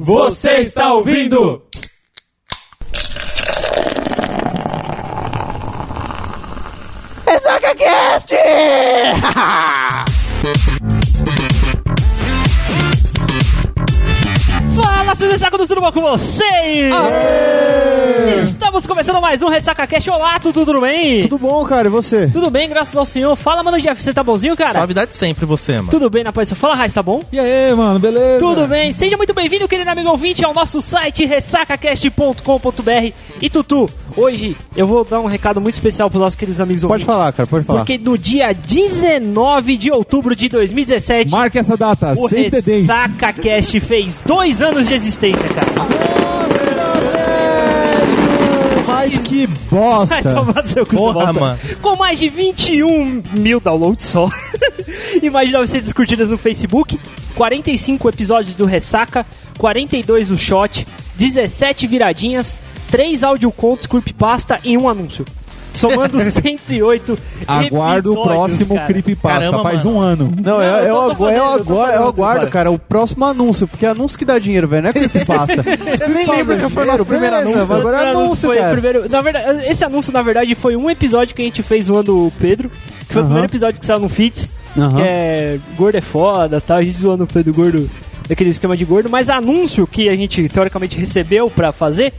Você está ouvindo? Ressaca Cast! Fala, seus ressaca do tudo bom com vocês? Estamos começando mais um Ressaca Cash. Olá, tudo, tudo bem? Tudo bom, cara? E você? Tudo bem, graças ao senhor. Fala, mano, Jeff, você tá bonzinho, cara? Suavidade sempre você, mano. Tudo bem na paz do Fala, Raiz, tá bom? E aí, mano, beleza? Tudo bem, seja muito bem-vindo, querido amigo ouvinte, ao nosso site ressacacast.com.br. E Tutu, hoje eu vou dar um recado muito especial pros nossos queridos amigos Pode ouvintes. falar, cara, pode falar. Porque no dia 19 de outubro de 2017, Marque essa data, o sem TD. RessacaCast fez dois anos de existência, cara. Mas que Vai bosta! tomar seu cu, Porra, mano. Com mais de 21 mil downloads só. e mais de 900 curtidas no Facebook. 45 episódios do Ressaca. 42 do Shot. 17 viradinhas. 3 audiocontos, creepypasta e um anúncio. Somando 108 Aguardo o próximo cara. creepypasta, Caramba, faz mano. um ano. Não, Não, eu, eu tô agu- eu, fazendo, eu aguardo, eu aguardo, cara. cara, o próximo anúncio, porque anúncio que dá dinheiro, velho, não é creepypasta. Eu nem lembro que foi o nosso primeiro anúncio. Agora é anúncio, foi o cara. primeiro- na verdade, esse anúncio, na verdade, foi um episódio que a gente fez zoando o Pedro. Que foi o Aham. primeiro episódio que saiu no Fits. Aham. Que é gordo é foda, tá? A gente zoando o Pedro gordo, daquele esquema de gordo. Mas anúncio que a gente, teoricamente, recebeu pra fazer.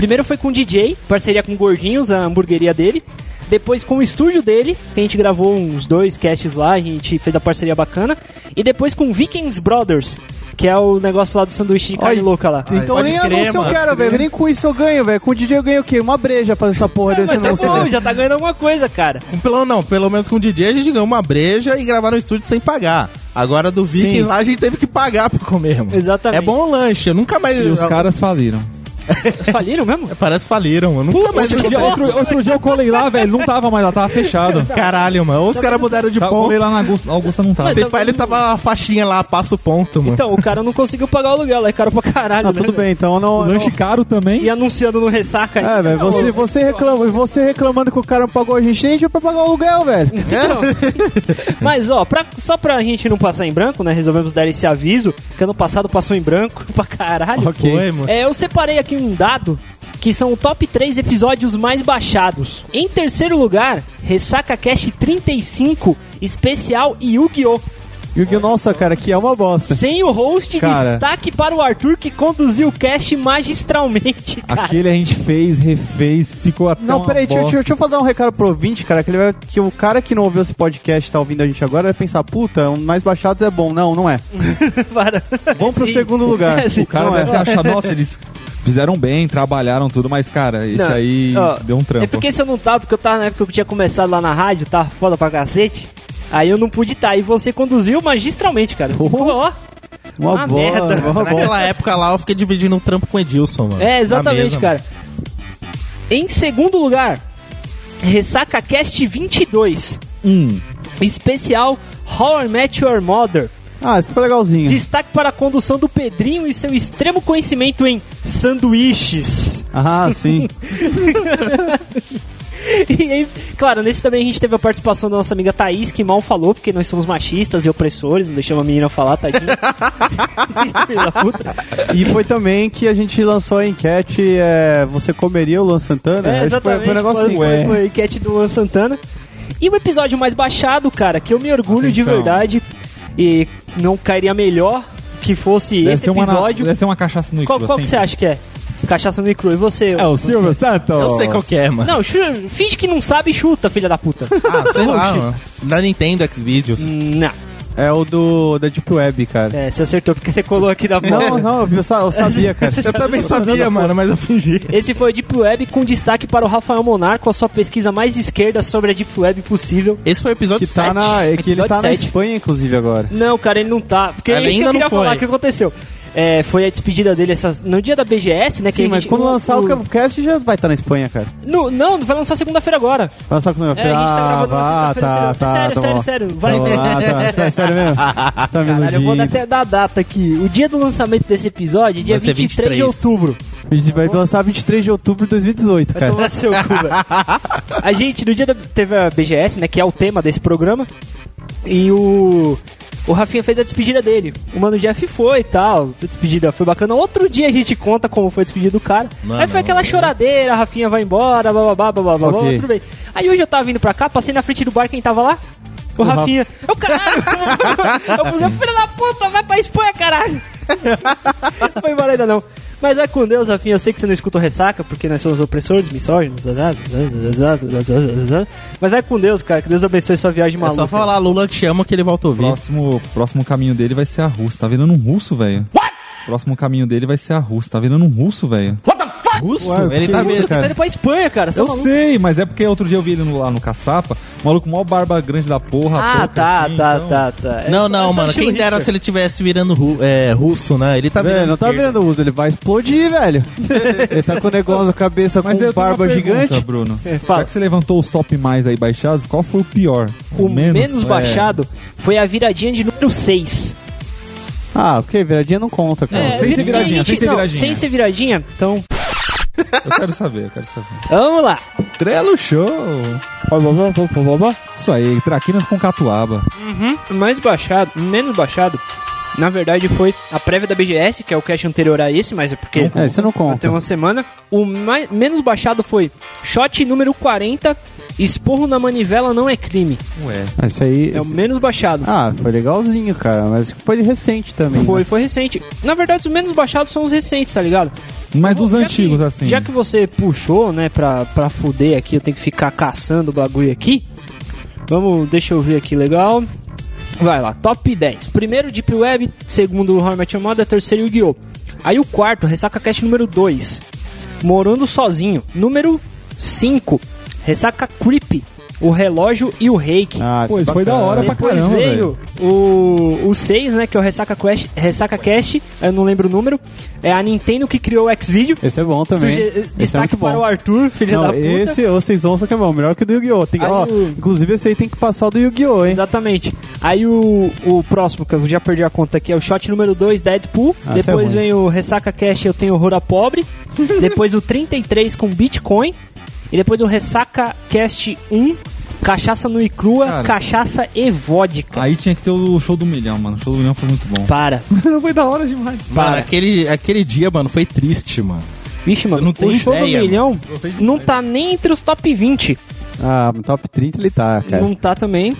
Primeiro foi com o DJ, parceria com o Gordinhos, a hamburgueria dele. Depois com o estúdio dele, que a gente gravou uns dois casts lá, a gente fez a parceria bacana. E depois com Vikings Brothers, que é o negócio lá do sanduíche de carne louca lá. Então nem crer, anúncio eu quero, velho. Nem com isso eu ganho, velho. Com o DJ eu ganho o quê? Uma breja fazer essa porra desse Mas tá anúncio, bom, velho. já tá ganhando alguma coisa, cara. Pelo, não, pelo menos com o DJ a gente ganhou uma breja e gravaram no estúdio sem pagar. Agora do Viking Sim. lá a gente teve que pagar pra comer, mano. Exatamente. É bom o lanche, eu nunca mais... E os caras faliram. Faliram mesmo? Parece que faliram, mano. Nunca mais... Outro dia, outro, outro dia eu colei lá, velho, não tava mais lá, tava fechado. Caralho, mano. Ou os caras mudaram de Tá, ponto. colei lá na Augusta, Augusta não tava. Mas Se eu- pá, ele tava a faixinha lá, passa o ponto, mano. Então, o cara não conseguiu pagar o aluguel, é caro pra caralho, Ah, né, tudo bem, então não... Lanche caro também. E anunciando no Ressaca. É, velho, você, você, reclama, você reclamando que o cara não pagou a gente, nem tinha pra pagar o aluguel, velho. Então, mas, ó, pra- só pra gente não passar em branco, né? Resolvemos dar esse aviso, que ano passado passou em branco pra caralho. Ok. Foi, mano. É, eu separei aqui um dado que são o top 3 episódios mais baixados. Em terceiro lugar, Ressaca Cash 35, especial Yu-Gi-Oh! E o que, nossa, cara, que é uma bosta. Sem o host, Cara. destaque para o Arthur que conduziu o cast magistralmente, cara. Aquele a gente fez, refez, ficou até Não, peraí, deixa, eu- bosta. deixa eu dar um recado pro ouvinte, cara, que, ele vai, que o cara que não ouviu esse podcast e tá ouvindo a gente agora vai pensar, puta, um mais baixados é bom. Não, não é. Para. Vamos pro Sim. segundo lugar. É, sim. O cara Não deve é. ter achado, nossa, eles fizeram bem, trabalharam tudo, mas, cara, esse Não, aí ó, deu um trampo. É porque se eu não tava, porque eu tava na época que eu tinha começado lá na rádio, tava foda pra cacete. Aí eu não pude estar. E você conduziu magistralmente, cara. Ficou, ó. Uma, Uma boa, merda. uma. Naquela época lá eu fiquei dividindo um trampo com o Edilson, mano. É, exatamente, mesa, cara. Em segundo lugar, Ressaca Cast 22. Hum, Especial How I Met Your Mother. Ah, ficou legalzinho. Destaque para a condução do Pedrinho e seu extremo conhecimento em sanduíches. Ah, sim. E aí, claro, nesse também a gente teve a participação da nossa amiga Thaís, que mal falou, porque nós somos machistas e opressores, não deixamos a menina falar, tadinha. E foi também que a gente lançou a enquete, é, você comeria o Luan Santana? É, foi, exatamente. foi um negocinho. Foi, é. foi a enquete do Luan Santana. E o episódio mais baixado, cara, que eu me orgulho de Atenção. verdade, e não cairia melhor que fosse deve, esse ser uma, na- episódio. deve ser uma cachaça no Qual, qual que assim. você acha que é? Cachaça no Icru. E você? É o Silvio Santos. Eu sei qual que é, mano. Não, finge que não sabe e chuta, filha da puta. Ah, sei lá, mano. Da Nintendo Xvideos. Não. É o do da Deep Web, cara. É, você acertou porque você colou aqui na Não, não, eu, eu sa- eu sabia, cara. Eu também sabia, mano, mas eu fingi. Esse foi o Deep Web com destaque para o Rafael Monar com a sua pesquisa mais esquerda sobre a Deep Web possível. Esse foi o episódio Que, tá 7. na, é que ele tá na sete. Espanha, inclusive, agora. Não, cara, ele não tá. Porque Ele é isso que eu ainda queria não foi. falar, o que aconteceu. É, foi a despedida dele essa, no dia da BGS, né? Sim, mas gente- quando o- lançar o, o- cast já vai estar na Espanha, cara. No, não, vai lançar segunda-feira agora. Vai lançar com É, a gente tá Ah, gravando sexta-feira. tá, tá, sério, tá sério, sério. Vai. Tá bom, ah, tá, sério, sério mesmo? Tá me Caralho, eu vou dar até dar a data aqui. O dia do lançamento desse episódio, dia Vai ser 23 de 23. outubro. A gente vai lançar 23 de outubro de 2018, Vai cara. tomar seu cu, velho. A gente, no dia da. Teve a BGS, né? Que é o tema desse programa. E o. o Rafinha fez a despedida dele. O Mano Jeff foi e tal. A despedida foi bacana. Outro dia a gente conta como foi a despedida do cara. Mano, Aí foi aquela choradeira, a Rafinha vai embora, bababá, bababá, Ok. tudo bem. Aí hoje eu tava vindo pra cá, passei na frente do bar, quem tava lá? O, Rafinha. Eu, caralho! eu falei, filho da puta, vai pra Espanha, caralho! Não foi embora ainda não. Mas vai com Deus, Rafinha. Eu sei que você não escuta o ressaca, porque nós somos opressores, misóginos. Mas vai com Deus, cara. Que Deus abençoe sua viagem É maluca. só falar, Lula te ama que ele volta a ouvir. Próximo, próximo caminho dele vai ser a Rússia. Tá virando um russo, velho. Próximo caminho dele vai ser a Rússia. Tá virando um russo, velho. Russo? Ué, ele que tá isso, vendo. Tá cara? indo pra Espanha, cara. Você é Eu maluco? sei, mas é porque outro dia eu vi ele no- lá no Caçapa. O maluco, maior barba grande da porra. Ah, tá, assim, tá, então- tá, tá. É Não, não, é mano. Quem dera se ele tivesse virando ru- é, russo, né? Ele tá Velho, virando. não tá virando uso, ele vai explodir, velho. ele tá com o negócio na cabeça Mas com eu tenho uma barba pergunta, gigante. Bruno. É, fala. Já que você levantou os top mais aí baixados, qual foi o pior? O menos, é. baixado foi a viradinha de número 6. Ah, ok, viradinha não conta, cara. É, sem ser viradinha, sem ser não, viradinha. Sem ser viradinha, então Eu quero saber, eu quero saber. vamos lá. Trelo Show. Isso aí, traquinas com catuaba. Uhum. Mais baixado, menos baixado, na verdade foi a prévia da BGS, que é o cast anterior a esse, mas é porque É, isso não tem conta. uma semana. O mais, menos baixado foi shot número 40, esporro na manivela não é crime. Ué. Ah, Isso aí. É o menos baixado. Ah, foi legalzinho, cara, mas foi recente também. Foi, né? foi recente. Na verdade, os menos baixados são os recentes, tá ligado? Mas dos Já antigos, que- assim. Já que você puxou, né, pra, pra fuder aqui, eu tenho que ficar caçando o bagulho aqui. Vamos, deixa eu ver aqui, legal. Vai lá, top 10. Primeiro, Deep Web. Segundo, How I Met Your Mother. Terceiro, Yu-Gi-Oh! Aí o quarto, Ressaca Cast número 2. Morando Sozinho. Número 5, Ressaca Creep. O relógio e o reiki. Ah, Pô, isso foi da hora pra Depois caramba, veio o, o 6, né? Que é o Ressaca, Quest, Ressaca Cast, eu não lembro o número. É a Nintendo que criou o X-Video. Esse é bom também. Suge- Esse é Destaque muito para bom. o Arthur, filho Não, da puta. esse, vocês vão, só que é bom, melhor que o do Yu-Gi-Oh! Ó, o- Inclusive esse aí tem que passar o do Yu-Gi-Oh! hein? Exatamente. Aí o, o próximo, que eu já perdi a conta aqui, é o shot número 2, Deadpool. Ah, é Depois ruim. vem o Ressaca Cash, eu tenho Horror a Pobre. depois o 33 com Bitcoin. E depois o Ressaca Cast 1, Cachaça no e crua, Cara. cachaça e vodka. Aí tinha que ter o show do milhão, mano. O show do milhão foi muito bom. Para. foi da hora demais. Mano, Para. aquele, aquele dia, mano, foi triste, mano. Vixe, mano, não tem o show ideia, do milhão não tá nem entre os top 20. Ah, no top 30 ele tá, cara. Não tá também.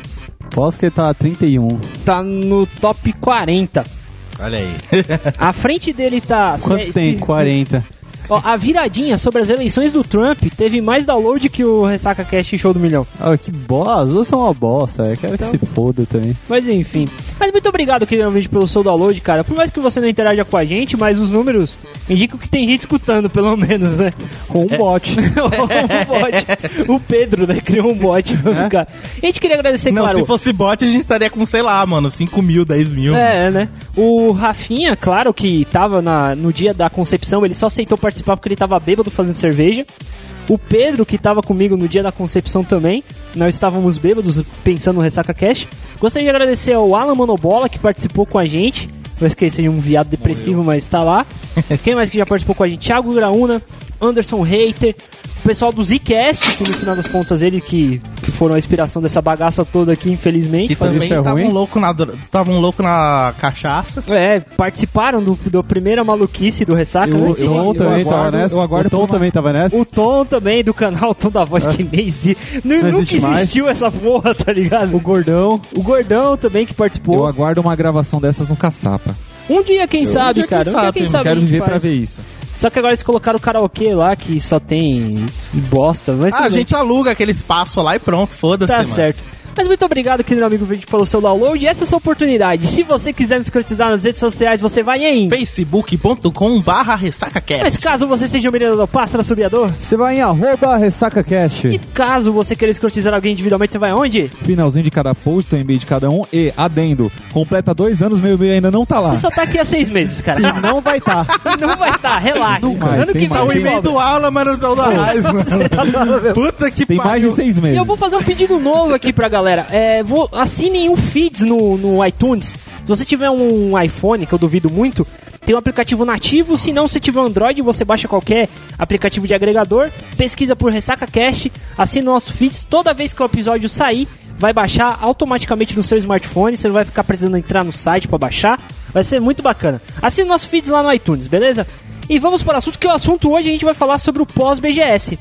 Posso que ele tá 31. Tá no top 40. Olha aí. À frente dele tá. Quantos se- tem? se- 40. Ó, a viradinha sobre as eleições do Trump teve mais download que o Ressaca Cast Show do Milhão. Ah, que bosta, as duas são uma bosta. Eu quero que Então- se foda também. Mas enfim. Mas muito obrigado, querido vídeo, pelo seu download, cara. Por mais que você não interaja com a gente, mas os números indicam que tem gente escutando, pelo menos, né? Com um bot. o bot. O Pedro, né? Criou um bot. cara. A gente queria agradecer, Não, claro. se fosse bot, a gente estaria com, sei lá, mano, 5 mil, 10 mil. É, né? O Rafinha, claro que tava na, no dia da concepção, ele só aceitou participar porque ele tava bêbado fazendo cerveja. O Pedro, que tava comigo no dia da concepção também, nós estávamos bêbados pensando no Ressaca Cash. Gostaria de agradecer ao Alan Monobola, que participou com a gente. Eu esqueci um viado depressivo, mas tá lá. Quem mais que já participou com a gente? Thiago Graúna, Anderson Reiter, o pessoal do Zcast, que no final das contas ele que, que foram a inspiração dessa bagaça toda aqui, infelizmente. Que também é estavam ruim? louco na dro- tavam louco na cachaça. É, participaram do, do primeira maluquice do Ressaca, né? O Tom também aguardo- nessa. eu aguardo o Tom uma- também tava nessa. O Tom também, do canal Tom da Voz, que nem existe. Não, Não nunca existe mais. existiu essa porra, tá ligado? O gordão. O Gordão também que Eu participou. aguardo uma gravação dessas no Caçapa. Um dia, quem sabe, dia, quem cara. um dia, sabe, quem mano. sabe. a Quero viver pra ver isso. Só que agora eles colocaram o karaokê lá, que só tem bosta. Mas Ah, a gente aluga aquele espaço lá e pronto, foda-se, Tá mano. certo. Mas muito obrigado, querido amigo vídeo, pelo seu download. E essa é a sua oportunidade. Se você quiser nos criticar nas redes sociais, você vai em. facebook.com barra ressacacast. Mas caso você seja um menino do pássaro subiador, Você vai em arroba ressacacast. e caso você queira escrotizar alguém individualmente, você vai aonde? Finalzinho de cada post, tem e-mail de cada um. E, adendo, completa dois anos, meu e-mail ainda não tá lá. Você só tá aqui há seis meses, cara. E não vai tá. Não vai estar, relaxa. Nunca mais, ano tem que mais, Tá o e-mail do aula, mano, não da raiz, mano. Puta que Tem mais de pariu. seis E meses. eu vou fazer um pedido novo aqui pra galera. É, vou, assinem o Feeds no, no iTunes. Se você tiver um iPhone, que eu duvido muito, tem um aplicativo nativo. Se não, se tiver Android, você baixa qualquer aplicativo de agregador, pesquisa por Ressaca Cast, assina o nosso Feeds. Toda vez que o episódio sair, vai baixar automaticamente no seu smartphone, você não vai ficar precisando entrar no site pra baixar. Vai ser muito bacana. Assine nosso feeds lá no iTunes, beleza? E vamos para o assunto, que o assunto hoje a gente vai falar sobre o pós-BGS.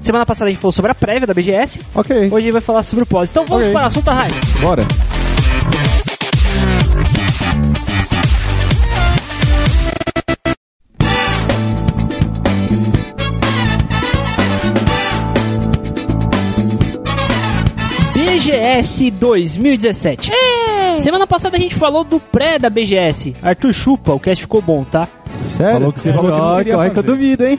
Semana passada a gente falou sobre a prévia da BGS, Ok. hoje a gente vai falar sobre o pós. Então vamos Ok. para o assunto, Rai. Bora. BGS 2017. Semana passada a gente falou do pré da BGS. Arthur Chupa, o cast ficou bom, tá? Sério? Falou que você falou que não queria ó, que eu fazer. duvido, hein?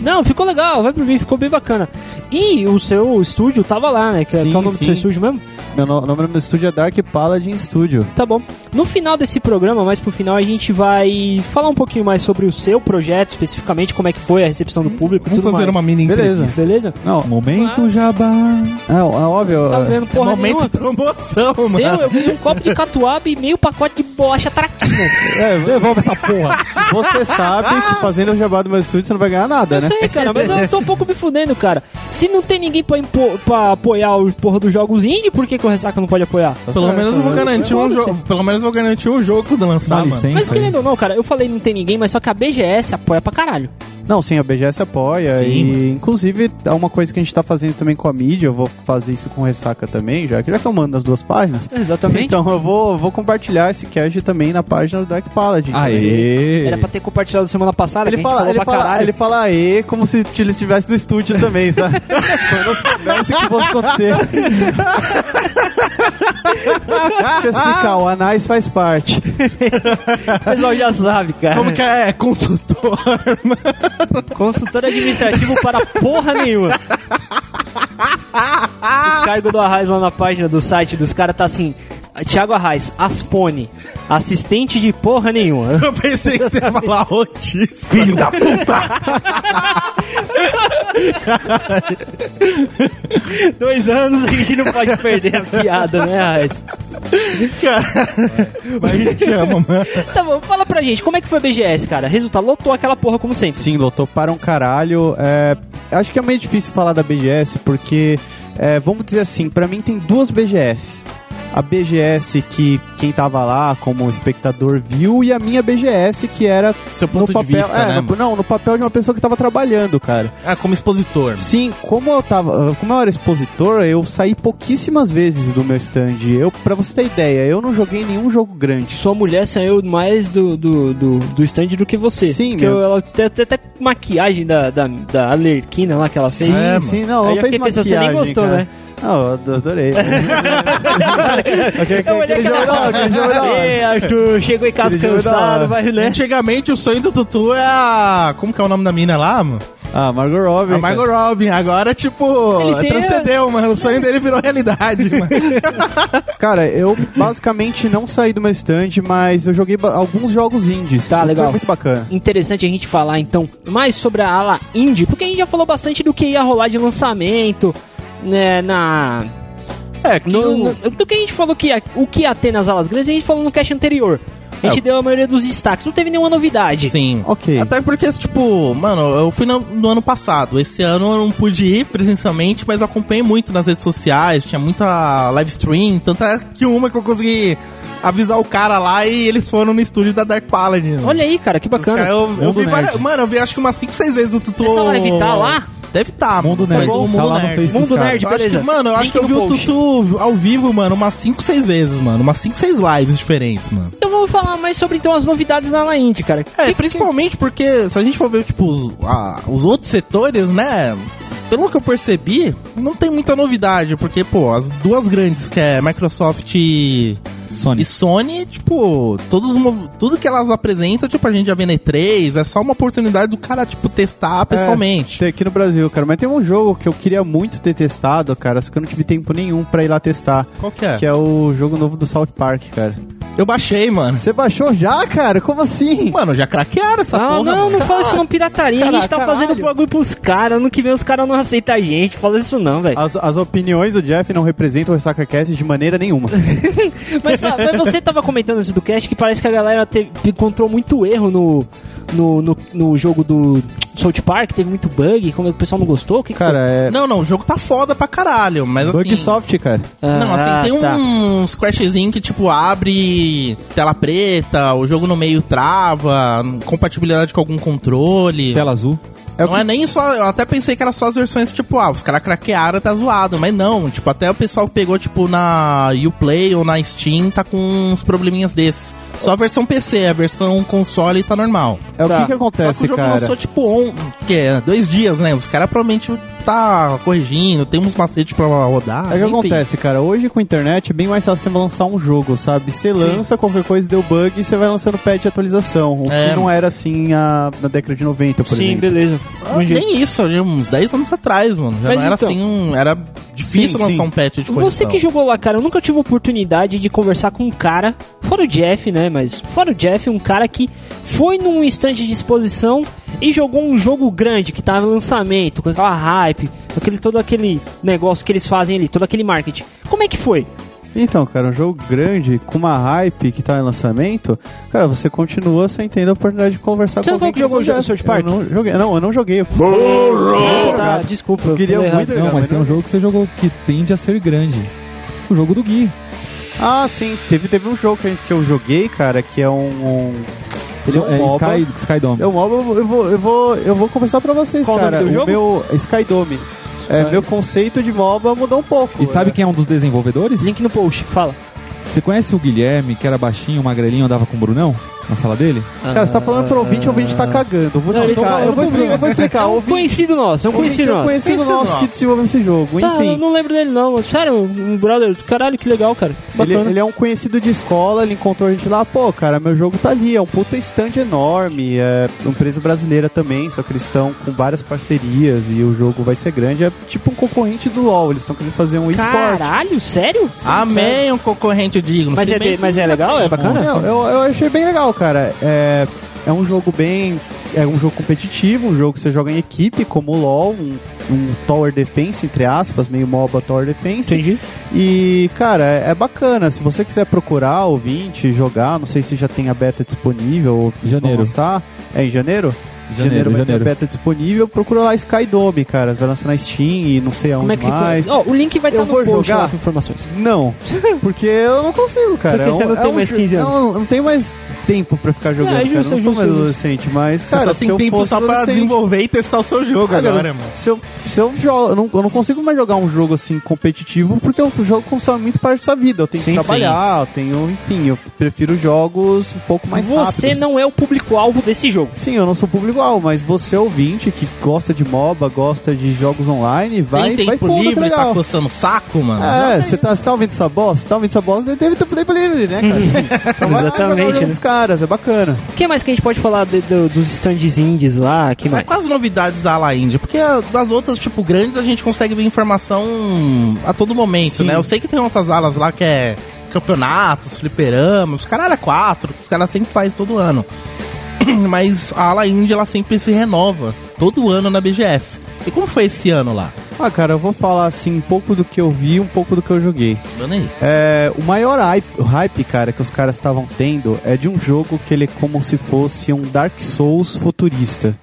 Não, ficou legal, vai por mim, ficou bem bacana. E o seu estúdio tava lá, né? Que, Sim, qual é o nome do sim. seu estúdio mesmo? Meu no- nome do meu estúdio é Dark Paladin Studio. Tá bom. No final desse programa, mais pro final, a gente vai falar um pouquinho mais sobre o seu projeto, especificamente como é que foi a recepção do público. Vamos tudo fazer mais. uma mini Beleza. entrevista. Beleza? Não, Momento Mas- jabá. é, é óbvio. Tá é- vendo porra Momento nenhuma? promoção, Seu, mano. eu ganhei um copo de catuaba e meio pacote de bolacha traquina. é, Devolve essa porra. você sabe que fazendo o jabá do meu estúdio você não vai ganhar nada, Eu né? sei, cara, mas eu tô um pouco me fudendo, cara. Se não tem ninguém pra, pra apoiar o porra dos jogos indie, por que, que o Ressaca não pode apoiar? Pelo certo, menos eu vou garantir um jogo. Pelo menos eu vou garantir um jogo quando lançar, mano. Mas querendo ou não, cara, eu falei não tem ninguém, mas só que a BGS apoia pra caralho. Não, sim, a BGS apoia Sim. e inclusive é uma coisa que a gente tá fazendo também com a mídia, eu vou fazer isso com o Ressaca também, já que já que eu mando nas duas páginas. Exatamente. Então eu vou, vou compartilhar esse cast também na página do Dark Paladin. Aê. Era pra ter compartilhado semana passada, Ele fala, ele, fala, caralho. ele fala aê como se ele estivesse no estúdio também, sabe? Como eu soubesse que fosse acontecer. Deixa eu explicar, o Anais faz parte. O pessoal já sabe, cara. Como que é? Consultor, mano. Consultor administrativo para porra nenhuma. o cargo do Arraiz lá na página do site dos caras tá assim: Thiago Arraiz, Aspone, assistente de porra nenhuma. Eu pensei que você ia falar autista. Dois anos a gente não pode perder a piada, né, Arraiz? Mas a gente ama, mano. Tá bom, fala pra gente, como é que foi a BGS, cara? Resultado, lotou aquela porra como sempre. Sim, lotou para um caralho. É, acho que é meio difícil falar da BGS, porque, é, vamos dizer assim, pra mim tem duas BGS. A BGS que quem tava lá como espectador viu e a minha BGS que era Seu ponto no de papel, vista, é, né, no- não, no papel de uma pessoa que tava trabalhando, cara. Ah, como expositor. Sim, como eu tava, como eu era expositor, eu saí pouquíssimas vezes do meu stand. Eu, para você ter ideia, eu não joguei nenhum jogo grande. Sua mulher saiu mais do, do, do, do stand do que você. Sim, Porque meu. ela tem até, até maquiagem da, da, da Alerquina lá que ela fez. Sim, É, sim, não, Aí não eu fez fiquei pensando, maquiagem, você nem gostou, cara. né? Não, eu adorei. Aquele- Eu olhei aquele jogo da hora. Ei, Arthur, chegou em casa Aquele da cansado, vai, né? Antigamente o sonho do Tutu é a. Como que é o nome da mina lá, mano? Ah, Margot Robbie. A Margot Robin. Agora, tipo, tem transcendeu, mano. O sonho dele virou realidade, mano. Cara, eu basicamente não saí do meu stand, mas eu joguei alguns jogos indies. Tá, Foi legal. muito bacana. Interessante a gente falar então mais sobre a ala indie, porque a gente já falou bastante do que ia rolar de lançamento, né, na É, que no, no- do que a gente falou que ia- o que ia ter nas alas grandes, a gente falou no cast anterior. A gente É. deu a maioria dos destaques, não teve nenhuma novidade. Sim. Ok. Até porque, tipo, mano, eu fui no, no ano passado. Esse ano eu não pude ir presencialmente, mas eu acompanhei muito nas redes sociais. Tinha muita live stream. Tanto é que uma que eu consegui avisar o cara lá e eles foram no estúdio da Dark Paladin. Olha aí, cara, que bacana. cara, eu, eu vi várias, Mano, eu vi acho que umas 5, 6 vezes o Tutu. Essa live tá lá? Deve tá. Mundo mano. Nerd. O Tá Mundo lá no Nerd. Face dos Mundo. Nerd, Eu acho que, beleza. mano, eu acho Link que eu no vi o post. Tutu ao vivo, mano, umas 5, 6 vezes, mano. Umas 5, 6 lives diferentes, mano. Então vamos falar mais sobre então as novidades na indie, cara. É, Que- principalmente porque se a gente for ver, tipo, os, a- os outros setores, né? Pelo que eu percebi, não tem muita novidade, porque, pô, as duas grandes, que é Microsoft e, Sony. e Sony, tipo, todos, tudo que elas apresentam, tipo, a gente já vê na E3, é só uma oportunidade do cara, tipo, testar pessoalmente. Tem aqui no Brasil, cara. Mas tem um jogo que eu queria muito ter testado, cara, só que eu não tive tempo nenhum pra ir lá testar. Qual que é? Que é o jogo novo do South Park, cara. Eu baixei, mano. Você baixou já, cara? Como assim? Mano, já craquearam essa Não, porra. não, mano. não fala isso não, pirataria. a gente tá Caralho. fazendo bagulho pros caras. Ano que vem os caras não aceitam a gente. Fala isso não, velho. As, as opiniões do Jeff não representam o Ressaca Cast de maneira nenhuma. Mas, mas você tava comentando isso do cast que parece que a galera teve- encontrou muito erro no, no, no, no jogo do South Park, teve muito bug, como é que o pessoal não gostou? O que que Cara, é Não, não, o jogo tá foda pra caralho, mas assim... Bugsoft, cara. foi? Não, assim, Ah, tem tá. uns crashzinhos que, tipo, abre tela preta, o jogo no meio trava, compatibilidade com algum controle. Tela azul. É o não que- é nem só. Eu até pensei que era só as versões, tipo, ah, os caras craquearam, tá zoado. Mas não, tipo, até o pessoal que pegou, tipo, na Uplay ou na Steam tá com uns probleminhas desses. Só a versão PC, a versão console tá normal. É o Tá. que que Só que acontece, o jogo cara? lançou, tipo, on, que é, dois dias, né? Os caras provavelmente tá corrigindo, tem uns macetes pra rodar. É o que enfim. acontece, cara. Hoje com a internet é bem mais fácil você lançar um jogo, sabe? Você lança qualquer coisa, deu bug e você vai lançando patch de atualização. O É. que não era assim a- na década de 90, por Sim, exemplo. beleza. Ah, jeito. nem isso, ali, uns 10 anos atrás, mano. Já Mas não era então- assim, um, era difícil Sim, lançar sim. um patch de Você correção. que jogou lá, cara, eu nunca tive oportunidade de conversar com um cara, fora o Jeff, né? Mas fora o Jeff, um cara que foi num stand de exposição e jogou um jogo grande que tava em lançamento, com aquela hype, com aquele, todo aquele negócio que eles fazem ali, todo aquele marketing. Como é que foi? Então, cara, um jogo grande, com uma hype que tá em lançamento, cara, você continua sem ter a oportunidade de conversar Você com não falou alguém que jogou o. South Park? Eu não joguei, não, eu não joguei. Eu Tá, desculpa. Eu queria muito- Não, mas mas tem um jogo que você jogou que tende a ser grande. O jogo do Gui. Ah, sim, teve, teve um jogo que, que eu joguei, cara, que é um. um- ele é um é MOBA. Sky, Skydome. É um MOBA, eu vou, eu vou, eu vou, eu vou conversar pra vocês, Qual o cara. o jogo? meu Skydome. É, Sky- meu conceito de MOBA mudou um pouco. E sabe é. quem é um dos desenvolvedores? Link no post, fala. Você conhece o Guilherme, que era baixinho, magrelinho, andava com o Brunão? Na sala dele? Cara, você tá falando pro ouvinte, o ouvinte tá cagando. Eu vou Não, ele tá explicar, eu vou explicar, eu vou explicar. É um Ouvinte, conhecido nosso, é um ouvinte conhecido é um nosso. conhecido Conhecido nosso que desenvolveu esse jogo. Tá, eu Enfim, não lembro dele não, mas, sério, um brother, caralho, que legal, cara. ele, Bacana. ele é um conhecido de escola, ele encontrou a gente lá, pô, cara, meu jogo tá ali, é um puta stand enorme, é uma empresa brasileira também, só que eles estão com várias parcerias e o jogo vai ser grande, é tipo um concorrente do LoL, eles estão querendo fazer um esporte. Caralho, sério? Amém, um concorrente digno. Mas Se é, bem de- que mas é legal? É bacana? Não, eu, eu achei bem legal, cara. É, é um jogo bem. É um jogo competitivo, um jogo que você joga em equipe, como o LoL, um, um Tower Defense, entre aspas, meio MOBA Tower Defense. Entendi. E, cara, é, é bacana. Se você quiser procurar, ouvinte, jogar, não sei se já tem a beta disponível ou Janeiro. lançar. É em janeiro? Janeiro, vai janeiro. ter a beta disponível. Procura lá Skydome, cara. Vai lançar na Steam e não sei aonde Como é que mais. Ó, o link vai estar vou no post jogar. lá com informações. Não, porque eu não consigo, cara. Porque você É um- não é tem um mais jo- 15 anos. Não, não tenho mais tempo pra ficar jogando, é cara. justo, Eu não é sou justo, mais é adolescente, mas, Você cara, só se tem eu tempo só pra desenvolver e testar o seu jogo Ah, cara, agora, mano. se eu, se eu jogo, eu não, eu não consigo mais jogar um jogo assim competitivo porque o jogo consome muito parte da sua vida. Eu tenho Sim, que trabalhar, eu tenho, enfim, eu prefiro jogos um pouco mais Você rápidos. não é o público-alvo desse jogo. Sim, eu não sou público-alvo, mas você ouvinte que gosta de MOBA, gosta de jogos online, vai, tem vai tempo fundo, que livre, tá legal. coçando o saco, mano. É, você tá, tá ouvindo essa bosta? Você tá ouvindo essa bosta? Teve tempo tempo livre, né, cara? Então vai lá né? dos caras, é bacana. O que mais que a gente pode falar de- do- dos stands indies lá? que É mais? com as novidades da Ala Índia, porque das outras, tipo, grandes, a gente consegue ver informação a todo momento, Sim. né? Eu sei que tem outras alas lá que é campeonatos, fliperamas, os caralho é quatro, os caras sempre fazem todo ano. Mas a Ala Índia, ela sempre se renova, todo ano na BGS. E como foi esse ano lá? Ah, cara, eu vou falar assim um pouco do que eu vi, um pouco do que eu joguei. Dando aí. É, o maior hype, o hype, cara, que os caras estavam tendo é de um jogo que ele é como se fosse um Dark Souls futurista.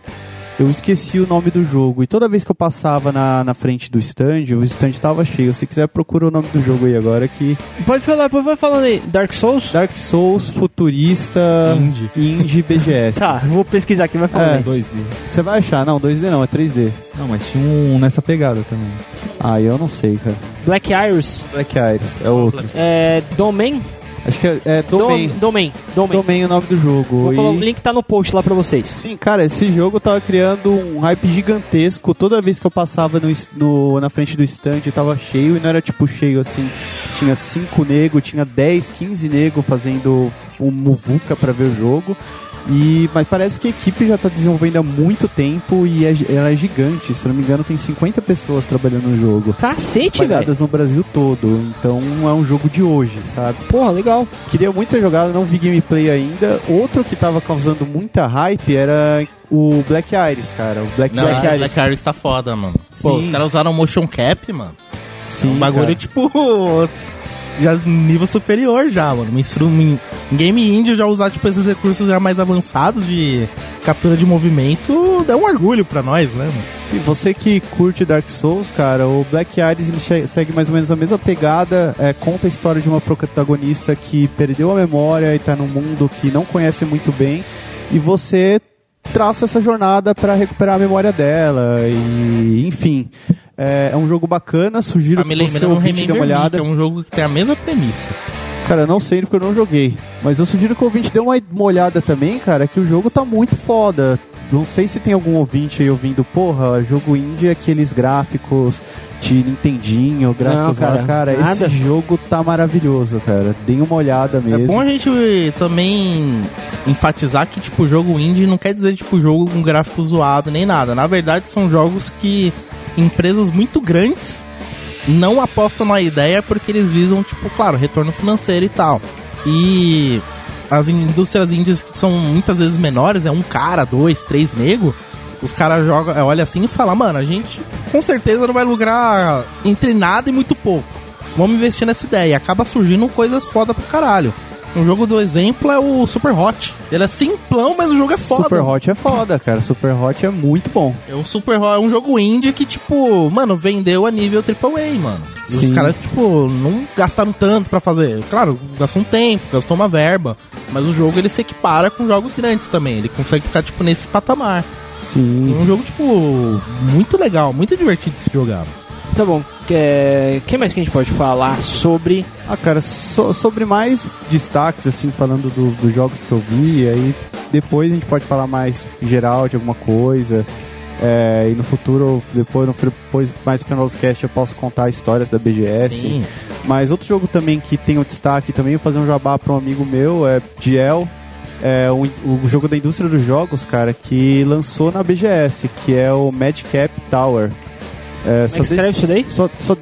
Eu esqueci o nome do jogo e toda vez que eu passava na, na frente do stand, o stand tava cheio. Se quiser, procura o nome do jogo aí agora que Pode falar, pode vai falando aí. Dark Souls? Dark Souls futurista Indie. indie BGS. Tá, vou pesquisar aqui, vai falando É. aí. 2D. Você vai achar, não, 2D não, é 3D. Não, mas tinha um nessa pegada também. Ah, eu não sei, cara. Black Iris. Black Iris, é outro. É. Domain? Acho que é, é Domain. Dom- Domain. Domain. Domain é o nome do jogo. E- falar, o link tá no post lá pra vocês. Sim, cara, esse jogo tava criando um hype gigantesco. Toda vez que eu passava no, no- na frente do stand, tava cheio e não era tipo cheio assim. Tinha cinco nego, tinha 10, 15 nego fazendo um muvuca pra ver o jogo. E, mas parece que a equipe já tá desenvolvendo há muito tempo e é, ela é gigante. Se não me engano, tem 50 pessoas trabalhando no jogo. Cacete, velho. Espalhadas no Brasil todo. Então é um jogo de hoje, sabe? Porra, legal. Queria muito ter jogado, não vi gameplay ainda. Outro que tava causando muita hype era o Black Iris, cara. O Black, Não, Black a Iris. Black Iris tá foda, mano. Pô, Sim. os caras usaram motion cap, mano. Sim, é um bagulho, cara. tipo... já nível superior já, mano. Um game indie já usar, tipo, esses recursos já mais avançados de captura de movimento, dá um orgulho pra nós, né, mano? Sim, você que curte Dark Souls, cara, o Black Iris ele segue mais ou menos a mesma pegada, é, conta a história de uma protagonista que perdeu a memória e tá num mundo que não conhece muito bem, e você traça essa jornada pra recuperar a memória dela, e enfim. É, é um jogo bacana, sugiro Tá me que você um ouvinte dê uma olhada. é um jogo que tem a mesma premissa. Cara, eu não sei porque eu não joguei. Mas eu sugiro que o ouvinte dê uma, uma olhada também, cara, que o jogo tá muito foda. Não sei se tem algum ouvinte aí ouvindo, porra, jogo indie, aqueles gráficos de Nintendinho, gráficos Não, cara, lá, cara, nada. esse jogo tá maravilhoso, cara. Deem uma olhada mesmo. É bom a gente também enfatizar que, tipo, jogo indie não quer dizer, tipo, jogo com gráfico zoado nem nada. Na verdade, são jogos que empresas muito grandes não apostam na ideia porque eles visam, tipo, claro, retorno financeiro e tal. E as indústrias indies que são muitas vezes menores, é um cara, dois, três nego, os caras jogam, eh, olha assim e falam, mano, a gente com certeza não vai lucrar entre nada e muito pouco. Vamos investir nessa ideia. E acaba surgindo coisas foda pro caralho. Um jogo do exemplo é o Super Hot. Ele é simplão, mas o jogo é foda. Super Hot é foda, cara. Super Hot é muito bom. É o Super Hot é um jogo indie que, tipo, mano, vendeu a nível AAA, mano. E Sim. os caras, tipo, não gastaram tanto pra fazer. Claro, gastou um tempo, gastou uma verba. Mas o jogo ele se equipara com jogos grandes também. Ele consegue ficar, tipo, nesse patamar. É Sim. um jogo, tipo, muito legal, muito divertido de se jogar. Tá bom. O que mais que a gente pode falar sobre. Ah, cara, so- sobre mais destaques, assim, falando do- dos jogos que eu vi, aí depois a gente pode falar mais geral de alguma coisa. É, e no futuro, depois, no, depois mais no final dos cast, eu posso contar histórias da BGS. Sim. Mas outro jogo também que tem um destaque também, vou fazer um jabá para um amigo meu, é Diel. É o, o jogo da indústria dos jogos, cara, que lançou na BGS, que é o Madcap Tower. É, que escreve isso daí? Só, só,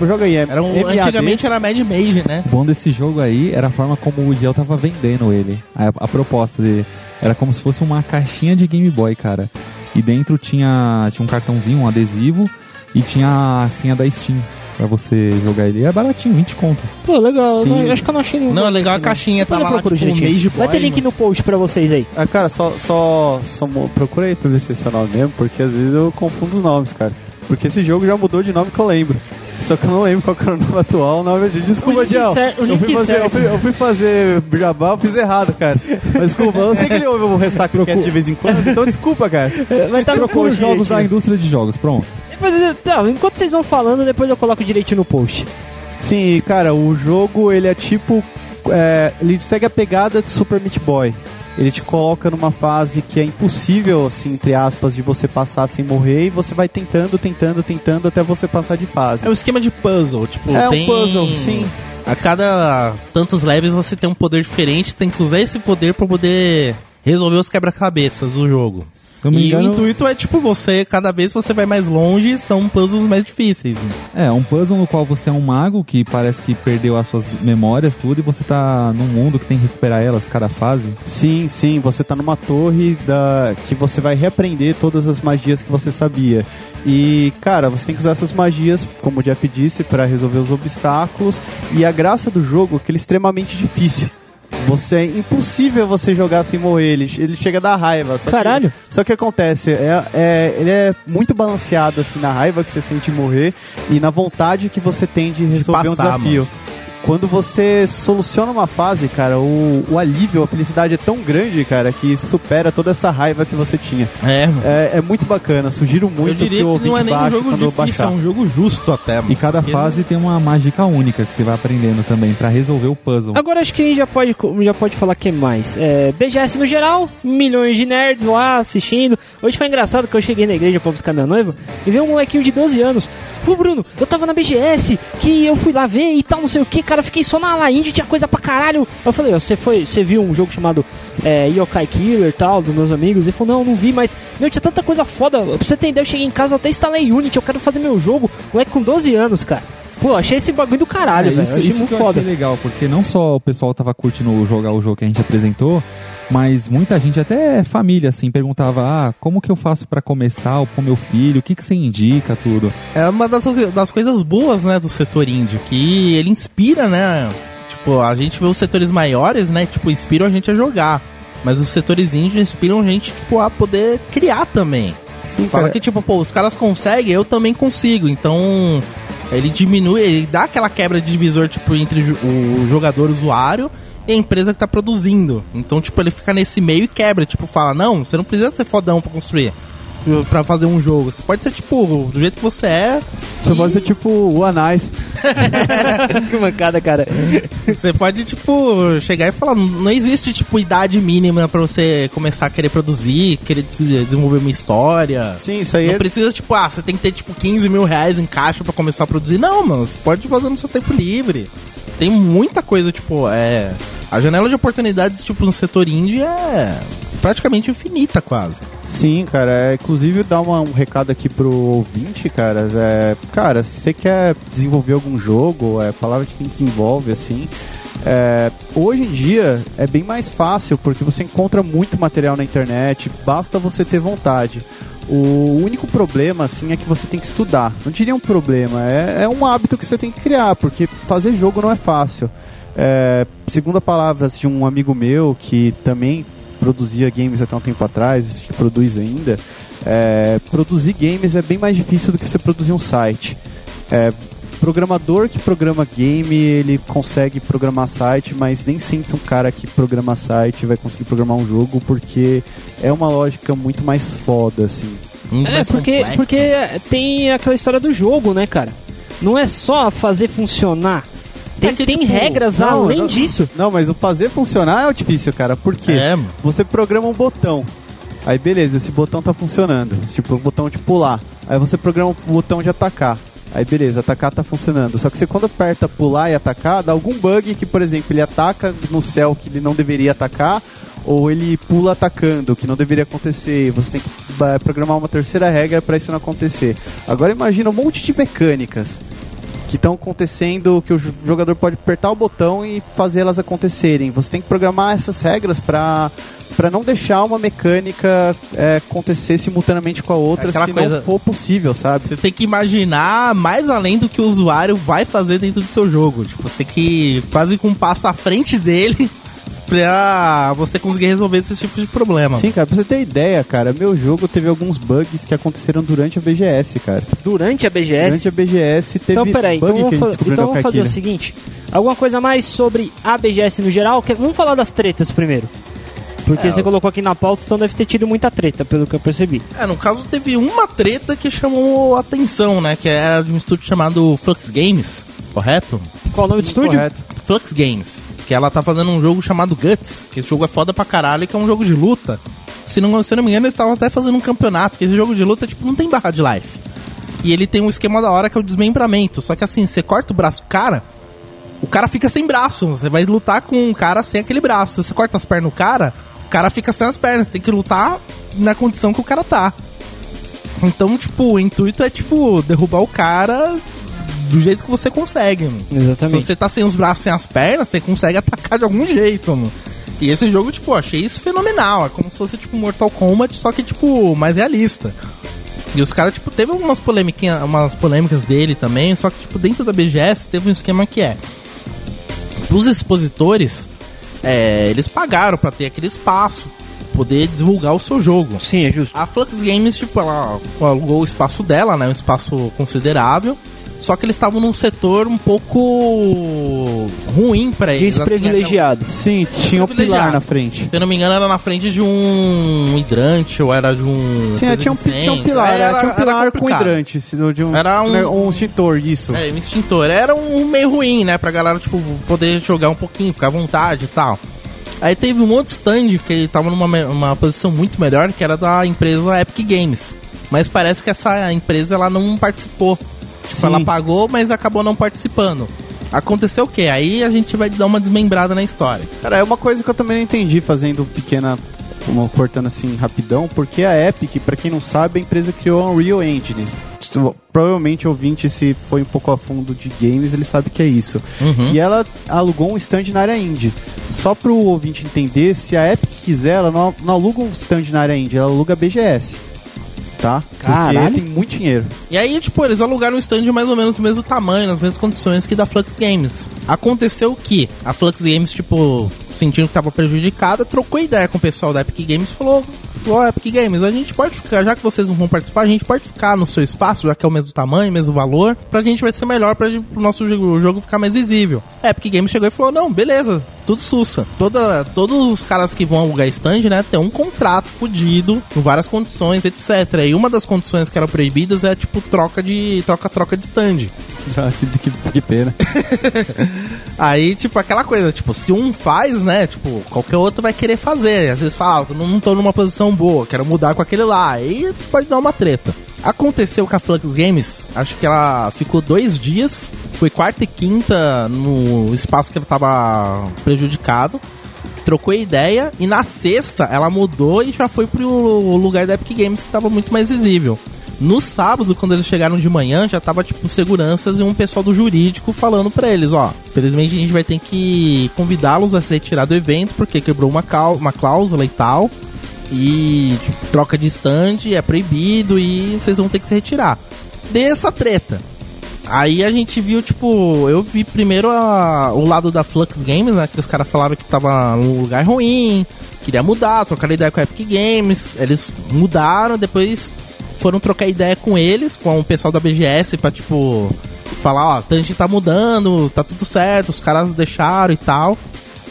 joga aí, é Era um, antigamente era Mad Mage, né? O bom desse jogo aí era a forma como o Diel tava vendendo ele. A, a proposta dele. Era como se fosse uma caixinha de Game Boy, cara. E dentro tinha, tinha um cartãozinho, um adesivo, e tinha a senha da Steam pra você jogar ele. É baratinho, 20 conto. Pô, legal. Não- acho que eu não achei nenhum. Não, é legal a caixinha, tava eu lá, procuro tipo, um. Vai ter link mano. no post pra vocês aí. Ah, cara, só, só, só procura aí pra ver se é seu nome mesmo, porque às vezes eu confundo os nomes, cara. Porque esse jogo já mudou de nome que eu lembro. Só que eu não lembro qual que era o nome atual, o nome de. Desculpa, Diel. Eu fui, fazer, eu, fui, eu fui fazer jabá, eu fiz errado, cara. Mas desculpa, eu sei que ele ouve o Ressaca Cast de vez em quando, então desculpa, cara. Vai estar no Procura post. os jogos da indústria de jogos, pronto. Depois- tá, enquanto vocês vão falando, depois eu coloco direitinho no post. Sim, cara, o jogo ele é tipo. é, ele segue a pegada de Super Meat Boy. Ele te coloca numa fase que é impossível, assim, entre aspas, de você passar sem morrer e você vai tentando, tentando, tentando até você passar de fase. É um esquema de puzzle, tipo, É um tem... puzzle, sim. A cada tantos levels você tem um poder diferente, tem que usar esse poder pra poder resolver os quebra-cabeças do jogo. Se eu não me E o engano, intuito é, tipo, você, cada vez você vai mais longe, são puzzles mais difíceis. é um puzzle no qual você é um mago que parece que perdeu as suas memórias, tudo, e você tá num mundo que tem que recuperar elas cada fase. Sim, sim, você tá numa torre da que você vai reaprender todas as magias que você sabia. E, cara, você tem que usar essas magias, como o Jeff disse, pra resolver os obstáculos. E a graça do jogo é que ele é extremamente difícil. Você é impossível você jogar sem morrer, ele, ele chega a dar raiva. Só que- Caralho. só que acontece, é, é- ele é muito balanceado assim na raiva que você sente morrer e na vontade que você tem de resolver um passar, desafio. Quando você soluciona uma fase, cara, o, o alívio, a felicidade é tão grande, cara, que supera toda essa raiva que você tinha. É, mano. É, é muito bacana, sugiro Eu muito diria que o que não ouvinte é nem um baixe jogo quando difícil, baixar. é um jogo justo até, mano. E cada Porque fase tem uma mágica única que você vai aprendendo também pra resolver o puzzle. Agora acho que a gente já pode, já pode falar que mais. É, BGS no geral, milhões de nerds lá assistindo. Hoje foi engraçado que eu cheguei na igreja pra buscar minha noiva e veio um molequinho de 12 anos. Pô, Bruno, eu tava na BGS, que eu fui lá ver e tal, não sei o que, cara, fiquei só na La Indy, tinha coisa pra caralho. Eu falei, ó, você foi, você viu um jogo chamado é, Yokai Killer e tal, dos meus amigos? Ele falou, não, não vi, mas, meu, tinha tanta coisa foda. Pra você ideia, eu cheguei em casa, eu até instalei Unity, eu quero fazer meu jogo. Moleque com 12 anos, cara. Pô, achei esse bagulho do caralho, É, velho. isso, isso muito que eu foda. achei legal, porque não só o pessoal tava curtindo jogar o jogo que a gente apresentou, Mas muita gente, até família, assim, perguntava: ah, como que eu faço pra começar com meu filho? O que, que você indica, tudo? É uma das, das coisas boas, né, do setor indie, que ele inspira, né? Tipo, a gente vê os setores maiores, né? Tipo, inspiram a gente a jogar. Mas os setores indie inspiram a gente, tipo, a poder criar também. Sim, Fala cara. que, tipo, pô, os caras conseguem, eu também consigo. Então, ele diminui, ele dá aquela quebra de divisor, tipo, entre o jogador usuário e a empresa que tá produzindo. Então, tipo, ele fica nesse meio e quebra. Tipo, fala, não, você não precisa ser fodão pra construir. Pra fazer um jogo. Você pode ser, tipo, do jeito que você é. Você e pode ser tipo o Anais. que mancada, cara. Você pode, tipo, chegar e falar, não existe, tipo, idade mínima pra você começar a querer produzir, querer des- desenvolver uma história. Sim, isso aí Não é. precisa, tipo, ah, você tem que ter, tipo, 15 mil reais em caixa pra começar a produzir. Não, mano, você pode fazer no seu tempo livre. Tem muita coisa, tipo, é... A janela de oportunidades, tipo, no setor indie é praticamente infinita, quase. Sim, cara. É, inclusive, dar uma- um recado aqui pro ouvinte, cara. É, cara, se você quer desenvolver algum jogo, é palavra de quem desenvolve, assim. é, hoje em dia é bem mais fácil porque você encontra muito material na internet, basta você ter vontade. O único problema, assim, é que você tem que estudar. Não diria um problema, é, é um hábito que você tem que criar, porque fazer jogo não é fácil. É, segundo palavras de um amigo meu que também produzia games até um tempo atrás, que produz ainda, é, produzir games é bem mais difícil do que você produzir um site. É, programador que programa game, ele consegue programar site, mas nem sempre um cara que programa site vai conseguir programar um jogo, porque é uma lógica muito mais foda, assim. Muito É, porque, complexo. porque tem aquela história do jogo, né, cara? Não é só fazer funcionar. Tem, É que, tem tipo, regras não, além não- disso. Não, mas o fazer funcionar é o difícil, cara. Por quê? É. Você programa um botão. Aí beleza, esse botão tá funcionando. Tipo, o botão de pular. Aí você programa o botão de atacar. Aí beleza, atacar tá funcionando. Só que você quando aperta pular e atacar, dá algum bug que, por exemplo, ele ataca no céu que ele não deveria atacar, ou ele pula atacando, que não deveria acontecer. Você tem que eh, programar uma terceira regra para isso não acontecer. Agora imagina um monte de mecânicas que estão acontecendo, que o jo- jogador pode apertar o botão e fazer elas acontecerem. Você tem que programar essas regras para para não deixar uma mecânica é, acontecer simultaneamente com a outra, Aquela se coisa- não for possível, sabe? Você tem que imaginar mais além do que o usuário vai fazer dentro do seu jogo. Tipo, você tem que ir quase com um passo à frente dele pra você conseguir resolver esse tipo de problema. Sim, cara, pra você ter ideia, cara, meu jogo teve alguns bugs que aconteceram durante a BGS, cara. Durante a BGS. Durante a BGS teve Então, peraí, então bug que vamos, a gente descobriu então vamos fazer o seguinte: alguma coisa mais sobre a BGS no geral? Que- Vamos falar das tretas primeiro. Porque É, você colocou aqui na pauta, então deve ter tido muita treta, pelo que eu percebi. É, no caso teve uma treta que chamou atenção, né? Que era de um estúdio chamado Flux Games, correto? Qual o nome do estúdio? Correto. Flux Games. Que ela tá fazendo um jogo chamado Guts, que esse jogo é foda pra caralho, que é um jogo de luta. Se não, se não me engano, eles estavam até fazendo um campeonato, que esse jogo de luta, tipo, não tem barra de life. E ele tem um esquema da hora que é o desmembramento. Só que assim, você corta o braço do cara, o cara fica sem braço. Você vai lutar com um cara sem aquele braço. Você corta as pernas do cara, o cara fica sem as pernas. Você tem que lutar na condição que o cara tá. Então, tipo, o intuito é, tipo, derrubar o cara do jeito que você consegue, mano. Se Exatamente. você tá sem os braços, sem as pernas, você consegue atacar de algum jeito, mano. E esse jogo, tipo, eu achei isso fenomenal. É como se fosse, tipo, Mortal Kombat, só que, tipo, mais realista. E os caras, tipo, teve algumas polêmicas, umas polêmicas dele também, só que, tipo, dentro da BGS teve um esquema que é. Pros expositores, é, eles pagaram pra ter aquele espaço, poder divulgar o seu jogo. Sim, é justo. A Flux Games, tipo, ela alugou o espaço dela, né? Um espaço considerável. Só que eles estavam num setor um pouco ruim pra eles. assim, Desprivilegiado. Sim, tinha o pilar na frente. Se eu não me engano, era na frente de um hidrante ou era de um. Sim, é, tinha, um, tinha um pilar, É, é, tinha um pilar com hidrante, de um, Era um- né, um extintor, isso. É, um extintor. Era um meio ruim, né? Pra galera, tipo, poder jogar um pouquinho, ficar à vontade e tal. Aí teve um outro stand que tava numa posição muito melhor, que era da empresa Epic Games. Mas parece que essa empresa ela não participou. Tipo, Sim. ela pagou, mas acabou não participando. Aconteceu o quê? Aí a gente vai dar uma desmembrada na história. Cara, é uma coisa que eu também não entendi fazendo pequena. Uma, cortando assim rapidão, porque a Epic, pra quem não sabe, a empresa criou a Unreal Engine. Isso, Provavelmente o ouvinte, se foi um pouco a fundo de games, ele sabe que é isso. Uhum. E ela alugou um stand na área indie. Só pro ouvinte entender, se a Epic quiser, ela não, não aluga um stand na área indie, ela aluga BGS. Tá? Caralho. Porque tem muito dinheiro. E aí, tipo, eles alugaram um stand mais ou menos do mesmo tamanho, nas mesmas condições que da Flux Games. Aconteceu que a Flux Games, tipo, sentindo que tava prejudicada, trocou ideia com o pessoal da Epic Games e falou: Ó, Epic Games, a gente pode ficar, já que vocês não vão participar, a gente pode ficar no seu espaço, já que é o mesmo tamanho, mesmo valor, pra gente vai ser melhor pra pro nosso jogo, o jogo ficar mais visível. A Epic Games chegou e falou: não, beleza, tudo sussa. Toda, todos os caras que vão alugar stand, né, tem um contrato fudido, com várias condições, etc. E uma das condições que eram proibidas é, tipo, troca de. troca-troca de stand. Ah, que, que, pena. Aí, tipo, aquela coisa, tipo, se um faz, né, tipo, qualquer outro vai querer fazer. Às vezes fala, ah, eu não tô numa posição boa, quero mudar com aquele lá. Aí pode dar uma treta. Aconteceu com a Flux Games, acho que ela ficou dois dias, foi quarta e quinta no espaço que ela tava prejudicado. Trocou ideia e na sexta ela mudou e já foi pro lugar da Epic Games que tava muito mais visível. No sábado, quando eles chegaram de manhã, já tava, tipo, seguranças e um pessoal do jurídico falando pra eles, ó, felizmente a gente vai ter que convidá-los a se retirar do evento, porque quebrou uma, uma cláusula e tal, e tipo, troca de stand é proibido e vocês vão ter que se retirar. Dessa treta. Aí a gente viu, tipo, eu vi primeiro a- o lado da Flux Games, né, que os caras falaram que tava num lugar ruim, queria mudar, trocar ideia com a Epic Games, eles mudaram, depois foram trocar ideia com eles, com o pessoal da BGS, pra tipo, falar, ó, a gente tá mudando, tá tudo certo, os caras deixaram e tal.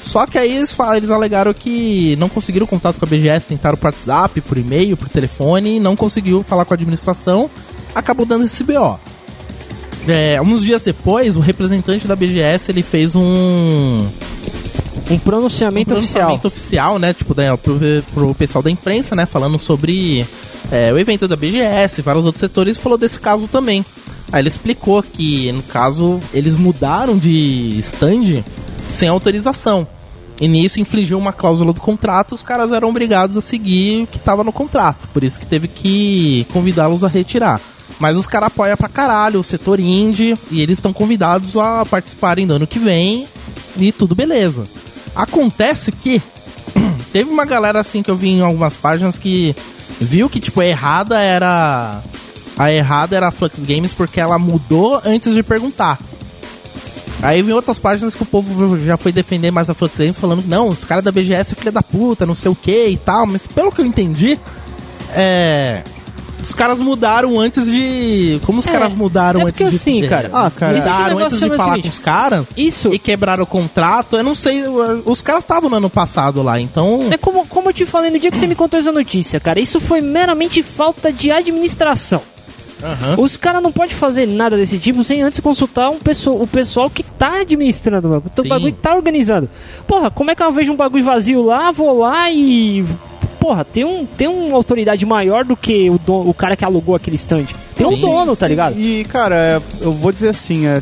Só que aí eles, falaram, eles alegaram que não conseguiram contato com a BGS, tentaram por WhatsApp, por e-mail, por telefone, não conseguiu falar com a administração, acabou dando esse BO. É, uns dias depois, o representante da BGS ele fez um, Um pronunciamento um oficial. pronunciamento oficial, né? Tipo, né, pro, pro pessoal da imprensa, né? Falando sobre é, o evento da BGS, vários outros setores, falou desse caso também. Aí ele explicou que, no caso, eles mudaram de stand sem autorização. E nisso infligiu uma cláusula do contrato, os caras eram obrigados a seguir o que estava no contrato. Por isso que teve que convidá-los a retirar. Mas os caras apoiam pra caralho o setor indie e eles estão convidados a participarem do ano que vem e tudo beleza. Acontece que teve uma galera assim que eu vi em algumas páginas que viu que tipo a errada era a errada era a Flux Games porque ela mudou antes de perguntar. Aí vi outras páginas que o povo já foi defender mais a Flux Games falando que não, os caras da BGS é filha da puta, não sei o que e tal, mas pelo que eu entendi, é os caras mudaram antes de. Como os É, caras mudaram é antes porque de. assim, de- cara, Ah, cara, Esse Mudaram antes de é falar seguinte, com os caras Isso e quebraram o contrato. Eu não sei, os caras estavam no ano passado lá, então. é como, como eu te falei no dia que você me contou essa notícia, cara. Isso foi meramente falta de administração. Aham. Os caras não podem fazer nada desse tipo sem antes consultar um pessoal, o pessoal que tá administrando o bagulho, o Sim. bagulho que tá organizando. Porra, como é que eu vejo um bagulho vazio lá, vou lá e. Porra, tem, um, tem uma autoridade maior do que o, dono, o cara que alugou aquele stand. Tem um Sim, dono, tá ligado? E, cara, é, eu vou dizer assim, é,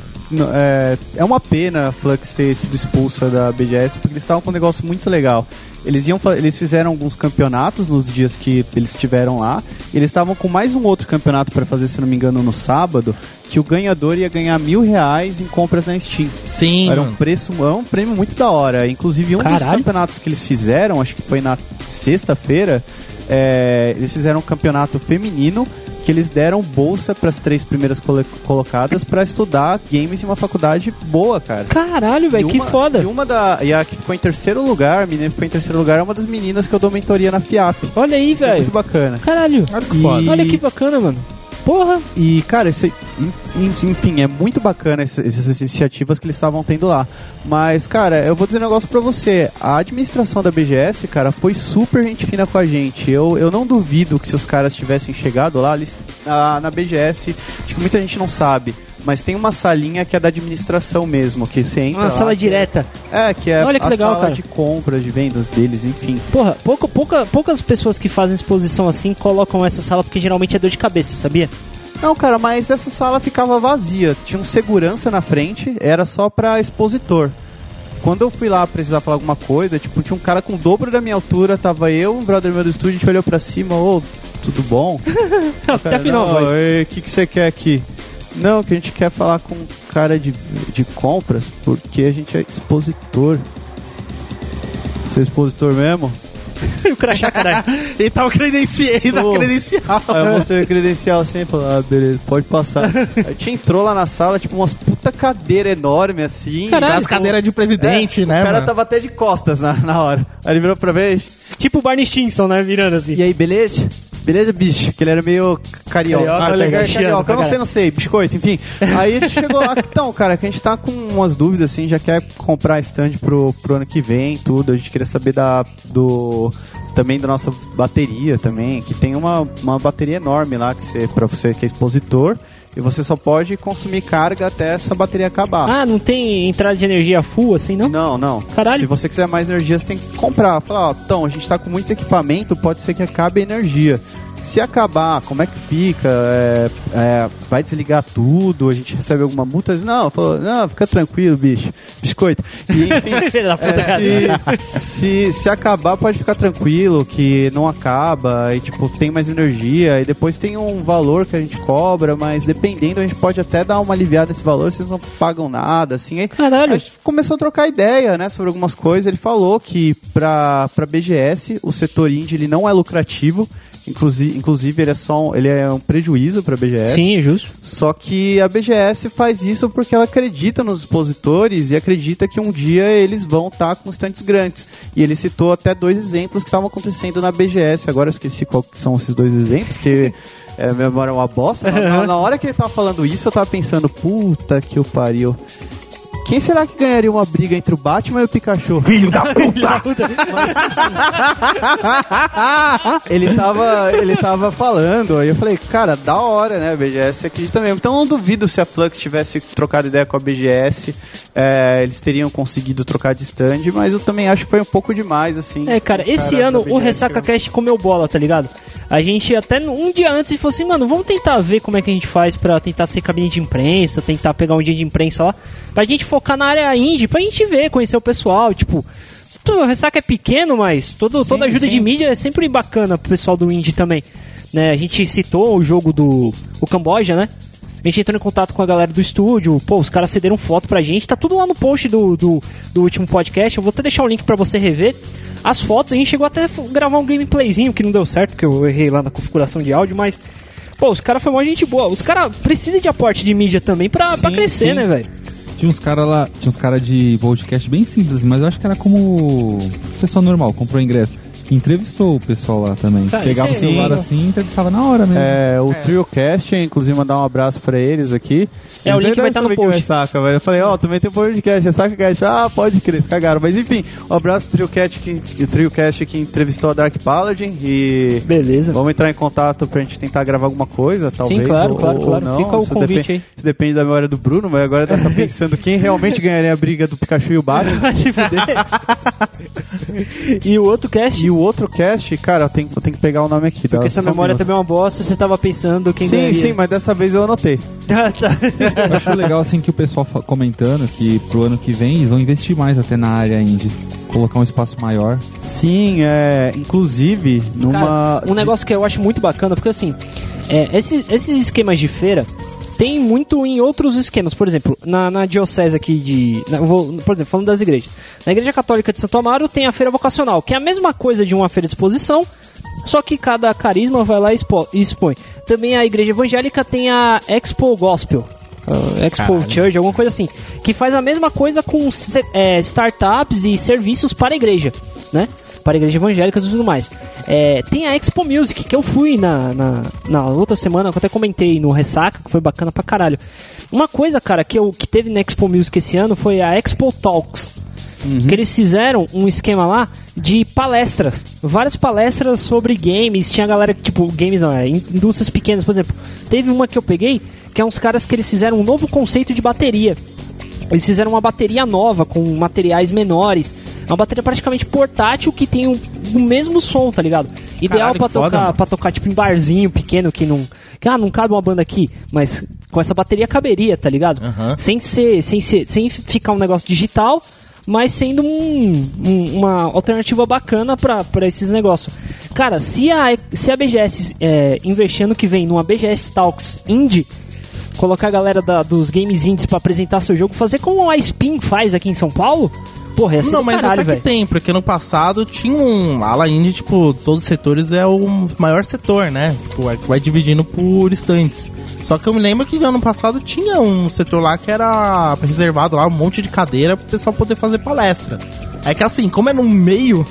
é, é uma pena a Flux ter sido expulsa da BGS, porque eles estavam com um negócio muito legal. Eles, iam, eles fizeram alguns campeonatos nos dias que eles estiveram lá, eles estavam com mais um outro campeonato para fazer, se não me engano, no sábado, que o ganhador ia ganhar mil reais em compras na Steam. Sim. Era um preço, era um prêmio muito da hora. Inclusive, um dos Caralho. campeonatos que eles fizeram, acho que foi na sexta-feira, é, eles fizeram um campeonato feminino que eles deram bolsa para as três primeiras colo- colocadas para estudar games em uma faculdade boa, cara. Caralho, velho, E que foda. E uma da. E a que ficou em terceiro lugar, a menina que ficou em terceiro lugar, é uma das meninas que eu dou mentoria na FIAP. Olha aí, é velho. muito bacana. Caralho. Olha que E- foda. Olha que bacana, mano. Porra. E, cara, en- enfim, é muito bacana essa- essas iniciativas que eles estavam tendo lá. Mas, cara, eu vou dizer um negócio pra você. A administração da BGS, cara, foi super gente fina com a gente. Eu, eu não duvido que se os caras tivessem chegado lá, eles, na, na BGS, acho que muita gente não sabe. Mas tem uma salinha que é da administração mesmo, que você entra Uma lá, sala que direta. É, que é Olha que a legal, sala cara. de compras, de vendas deles, enfim. Porra, pouca, pouca, poucas pessoas que fazem exposição assim colocam essa sala porque geralmente é dor de cabeça, sabia? Não, cara, mas essa sala ficava vazia. Tinha um segurança na frente, era só pra expositor. Quando eu fui lá precisar falar alguma coisa, tipo, tinha um cara com o dobro da minha altura, tava eu, um brother meu do estúdio, a gente olhou pra cima, ô, tudo bom? Até vai. o que, que você quer aqui? Não, que a gente quer falar com um cara de, de compras, porque a gente é expositor. Você é expositor mesmo? o crachá, caralho. Ele tava credenciando a Ô. credencial. Aí eu mostrei a credencial assim e falou, ah, beleza, pode passar. Aí a gente entrou lá na sala, tipo, umas puta cadeira enorme assim. Caralho, As cadeiras de presidente, É, né? O cara mano? tava até de costas na, na hora. Aí ele virou pra vez. Tipo o Barney Stinson, né? Virando assim. E aí, beleza? Beleza, bicho? Que ele era meio carioca. Carioca, Ah, legal, legal, carioca. Eu não sei, não sei. Biscoito, enfim. Aí a gente chegou lá. Então, cara, que a gente tá com umas dúvidas, assim. Já quer comprar stand pro, pro ano que vem, tudo. A gente queria saber da, do... Também da nossa bateria também, que tem uma, uma bateria enorme lá, que você, pra você que é expositor, e você só pode consumir carga até essa bateria acabar. Ah, não tem entrada de energia full assim, não? Não, não. Caralho. Se você quiser mais energia, você tem que comprar. Falar, ó, então, a gente tá com muito equipamento, pode ser que acabe a energia. Se acabar, como é que fica? É, é, vai desligar tudo? A gente recebe alguma multa? Não, falou, não, fica tranquilo, bicho. Biscoito. E enfim, é, se, se, se acabar, pode ficar tranquilo, que não acaba, e tipo, tem mais energia, e depois tem um valor que a gente cobra, mas dependendo, a gente pode até dar uma aliviada nesse valor, vocês não pagam nada, assim. Aí, Caralho. a gente começou a trocar ideia, né, sobre algumas coisas. Ele falou que para para BGS o setor indie ele não é lucrativo, inclusive, inclusive ele é só um, ele é um prejuízo para BGS. Sim, é justo. Só que a BGS faz isso porque ela acredita nos expositores e acredita que um dia eles vão estar com estantes grandes. E ele citou até dois exemplos que estavam acontecendo na BGS. Agora eu esqueci qual que são esses dois exemplos, que é, a memória é uma bosta. na, na hora que ele tava falando isso, eu tava pensando, puta que o pariu. Quem será que ganharia uma briga entre o Batman e o Pikachu? Filho da puta. ele tava, ele tava falando, aí eu falei, cara, da hora, né, BGS acredita mesmo. Então eu não duvido se a Flux tivesse trocado ideia com a BGS, é, eles teriam conseguido trocar de stand, mas eu também acho que foi um pouco demais, assim. É, cara, esse ano o Ressaca Cast comeu bola, tá ligado? A gente até um dia antes falou assim, mano, vamos tentar ver como é que a gente faz pra tentar ser cabine de imprensa, tentar pegar um dia de imprensa lá, pra gente focar na área indie, pra gente ver, conhecer o pessoal, tipo. O Ressaca é pequeno, mas todo, Sim, toda ajuda sim. de mídia é sempre bacana pro pessoal do indie também. Né? A gente citou o jogo do o Camboja, né? A gente entrou em contato com a galera do estúdio, pô, os caras cederam foto pra gente, tá tudo lá no post do, do, do último podcast, eu vou até deixar o link pra você rever as fotos, a gente chegou até a gravar um gameplayzinho que não deu certo, porque eu errei lá na configuração de áudio, mas, pô, os caras foi uma gente boa, os caras precisam de aporte de mídia também pra, pra Sim, crescer, sim. né, velho? Tinha uns caras lá, tinha uns caras de podcast bem simples, mas eu acho que era como pessoal normal, comprou ingresso. Que entrevistou o pessoal lá também. Cara, Pegava o é celular assim e entrevistava na hora mesmo. É, o TrioCast, inclusive mandar um abraço pra eles aqui. É, o link vai tá no post. Saca, mas eu falei, ó, também tem um podcast, é Saca Cast. Ah, pode crer, eles cagaram. Mas enfim, um abraço pro TrioCast que, o TrioCast que entrevistou a Dark Paladin e Beleza. vamos entrar em contato pra gente tentar gravar alguma coisa, talvez. claro, ou, claro, ou claro. não. Fica o Isso convite depende, aí. Isso depende da memória do Bruno, mas agora deve estar pensando quem realmente ganharia a briga do Pikachu e o Batman. E o outro cast, E o outro cast, cara, eu tenho, eu tenho que pegar o nome aqui. porque dá essa um memória também é uma bosta, você tava pensando quem Sim, ganharia. sim, mas dessa vez eu anotei. Tá, tá. Eu acho legal assim que o pessoal comentando que pro ano que vem eles vão investir mais até na área indie. Colocar um espaço maior. Sim, é. Inclusive, numa. Cara, um negócio que eu acho muito bacana, porque assim, é, esses, esses esquemas de feira tem muito em outros esquemas. Por exemplo, na, na diocese aqui de. na- vou, por exemplo, falando das igrejas. Na Igreja Católica de Santo Amaro tem a feira vocacional, que é a mesma coisa de uma feira de exposição, só que cada carisma vai lá e expõe. Também a Igreja Evangélica tem a Expo Gospel. uh, Expo Church, alguma coisa assim, que faz a mesma coisa com é, startups e serviços para a igreja, né? Para a igreja evangélica e tudo mais. É, tem a Expo Music, que eu fui na, na, na outra semana, que eu até comentei no Ressaca, que foi bacana pra caralho. Uma coisa, cara, que, eu, que teve na Expo Music esse ano foi a Expo Talks. Que eles fizeram um esquema lá de palestras. Várias palestras sobre games. Tinha galera que, tipo, games não, é, in- indústrias pequenas, por exemplo. Teve uma que eu peguei, que é uns caras que eles fizeram um novo conceito de bateria. Eles fizeram uma bateria nova, com materiais menores. É Uma bateria praticamente portátil que tem o, o mesmo som, tá ligado? Ideal foda, tocar, pra tocar, tipo, em barzinho pequeno que não. Que, ah, não cabe uma banda aqui, mas com essa bateria caberia, tá ligado? Aham. Sem ser. Sem ser. Sem ficar um negócio digital, mas sendo um- um- uma alternativa bacana pra esses negócios. Cara, se a, se a BGS é, investir ano que vem numa BGS Talks Indie, colocar a galera da- dos games indies pra apresentar seu jogo, fazer como a Spin faz aqui em São Paulo, Porra, ia ser Não, mas caralho, até que tem, porque no passado tinha um. A ala indie, tipo, todos os setores é o maior setor, né? Tipo, vai- vai dividindo por estantes. Só que eu me lembro que ano passado tinha um setor lá que era reservado lá, um monte de cadeira pro pessoal poder fazer palestra. É que assim, como é no meio.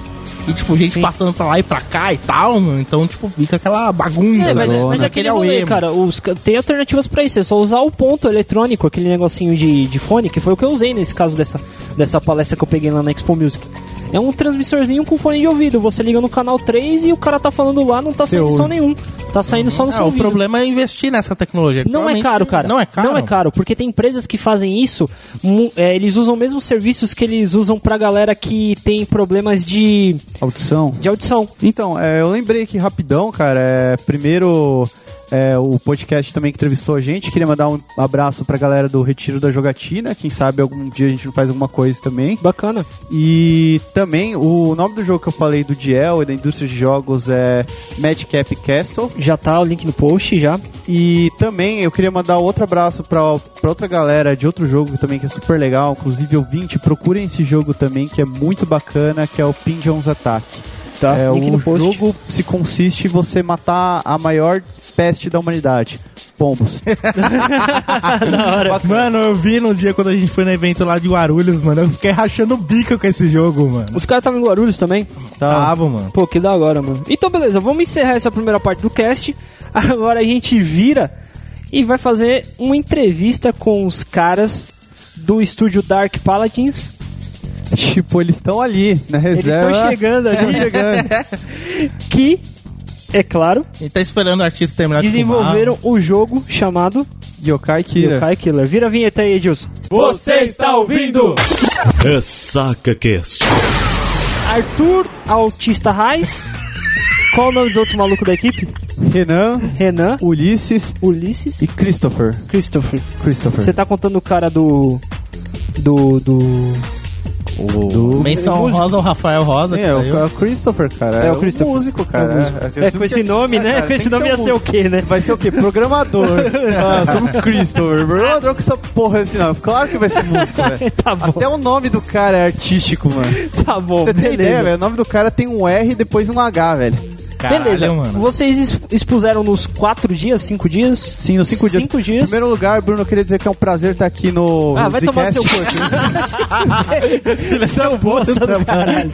E, tipo, gente Sim. passando pra lá e pra cá e tal, então, tipo, fica aquela bagunça. É, mas, é- mas é aquele rolê, auê, cara, os, tem alternativas pra isso, é só usar o ponto eletrônico, aquele negocinho de, de fone, que foi o que eu usei nesse caso dessa, dessa palestra que eu peguei lá na Expo Music. É um transmissorzinho com fone de ouvido, você liga no canal 3 e o cara tá falando lá, não tá Você saindo som nenhum, tá saindo só no É, seu o ouvido. problema é investir nessa tecnologia. Não é caro, cara. Não é caro? Não é caro, porque tem empresas que fazem isso. é, eles usam os mesmos serviços que eles usam pra galera que tem problemas de, Audição. de audição. Então, é, eu lembrei aqui rapidão, cara. É, primeiro, é, o podcast também que entrevistou a gente. Queria mandar um abraço pra galera do Retiro da Jogatina. Quem sabe algum dia a gente não faz alguma coisa também. Bacana. E também, o nome do jogo que eu falei do Diel e da indústria de jogos é Madcap Castle. Já tá o link no post já. E também eu queria mandar outro abraço pra, pra outra galera de outro jogo também que é super legal, inclusive ouvinte, procurem esse jogo também que é muito bacana, que é o Pingeons Attack. Tá, é, link o no post. jogo se consiste em você matar a maior peste da humanidade, pombos. Mano, eu vi no dia quando a gente foi no evento lá de Guarulhos, mano. Eu fiquei rachando o bico com esse jogo, mano. Os caras estavam em Guarulhos também? Tá. Tava, mano. Pô, que da hora, mano. Então, beleza, vamos encerrar essa primeira parte do cast. Agora a gente vira e vai fazer uma entrevista com os caras do estúdio Dark Paladins. tipo, eles estão ali na Eles reserva. estão chegando ali, que, é claro, gente tá esperando o artista terminar desenvolveram o jogo chamado Yokai Kira. Yokai Killer. Vira a vinheta aí, Edilson. Você está ouvindo? Ressaca Cast. Arthur Autista Raiz. Qual o nome dos outros malucos da equipe? Renan, Renan, Ulisses Ulisses e Christopher. Christopher. Christopher. Você tá contando o cara do. Do. Do. Do- Menção Rosa ao Rafael Rosa. Sim, é, o, é o Christopher, cara. É É, o o Christopher. músico, cara. É o músico. É, É, com esse nome, né? cara, com esse nome ser ia ser o quê, né? Vai ser o quê? Programador. ah, sou o Christopher. Programador com essa porra assim, não. Claro que vai ser músico, velho. Tá bom, Até o nome do cara é artístico, mano. tá bom. Você tem ideia, velho? O nome do cara tem um R e depois um H, velho. Caralho, Beleza, mano. vocês ex- expuseram nos quatro dias, cinco dias? Sim, nos cinco dias. Cinco Em dias. primeiro lugar, Bruno, eu queria dizer que é um prazer estar aqui no Ah, vai tomar seu Seu bosta do caralho.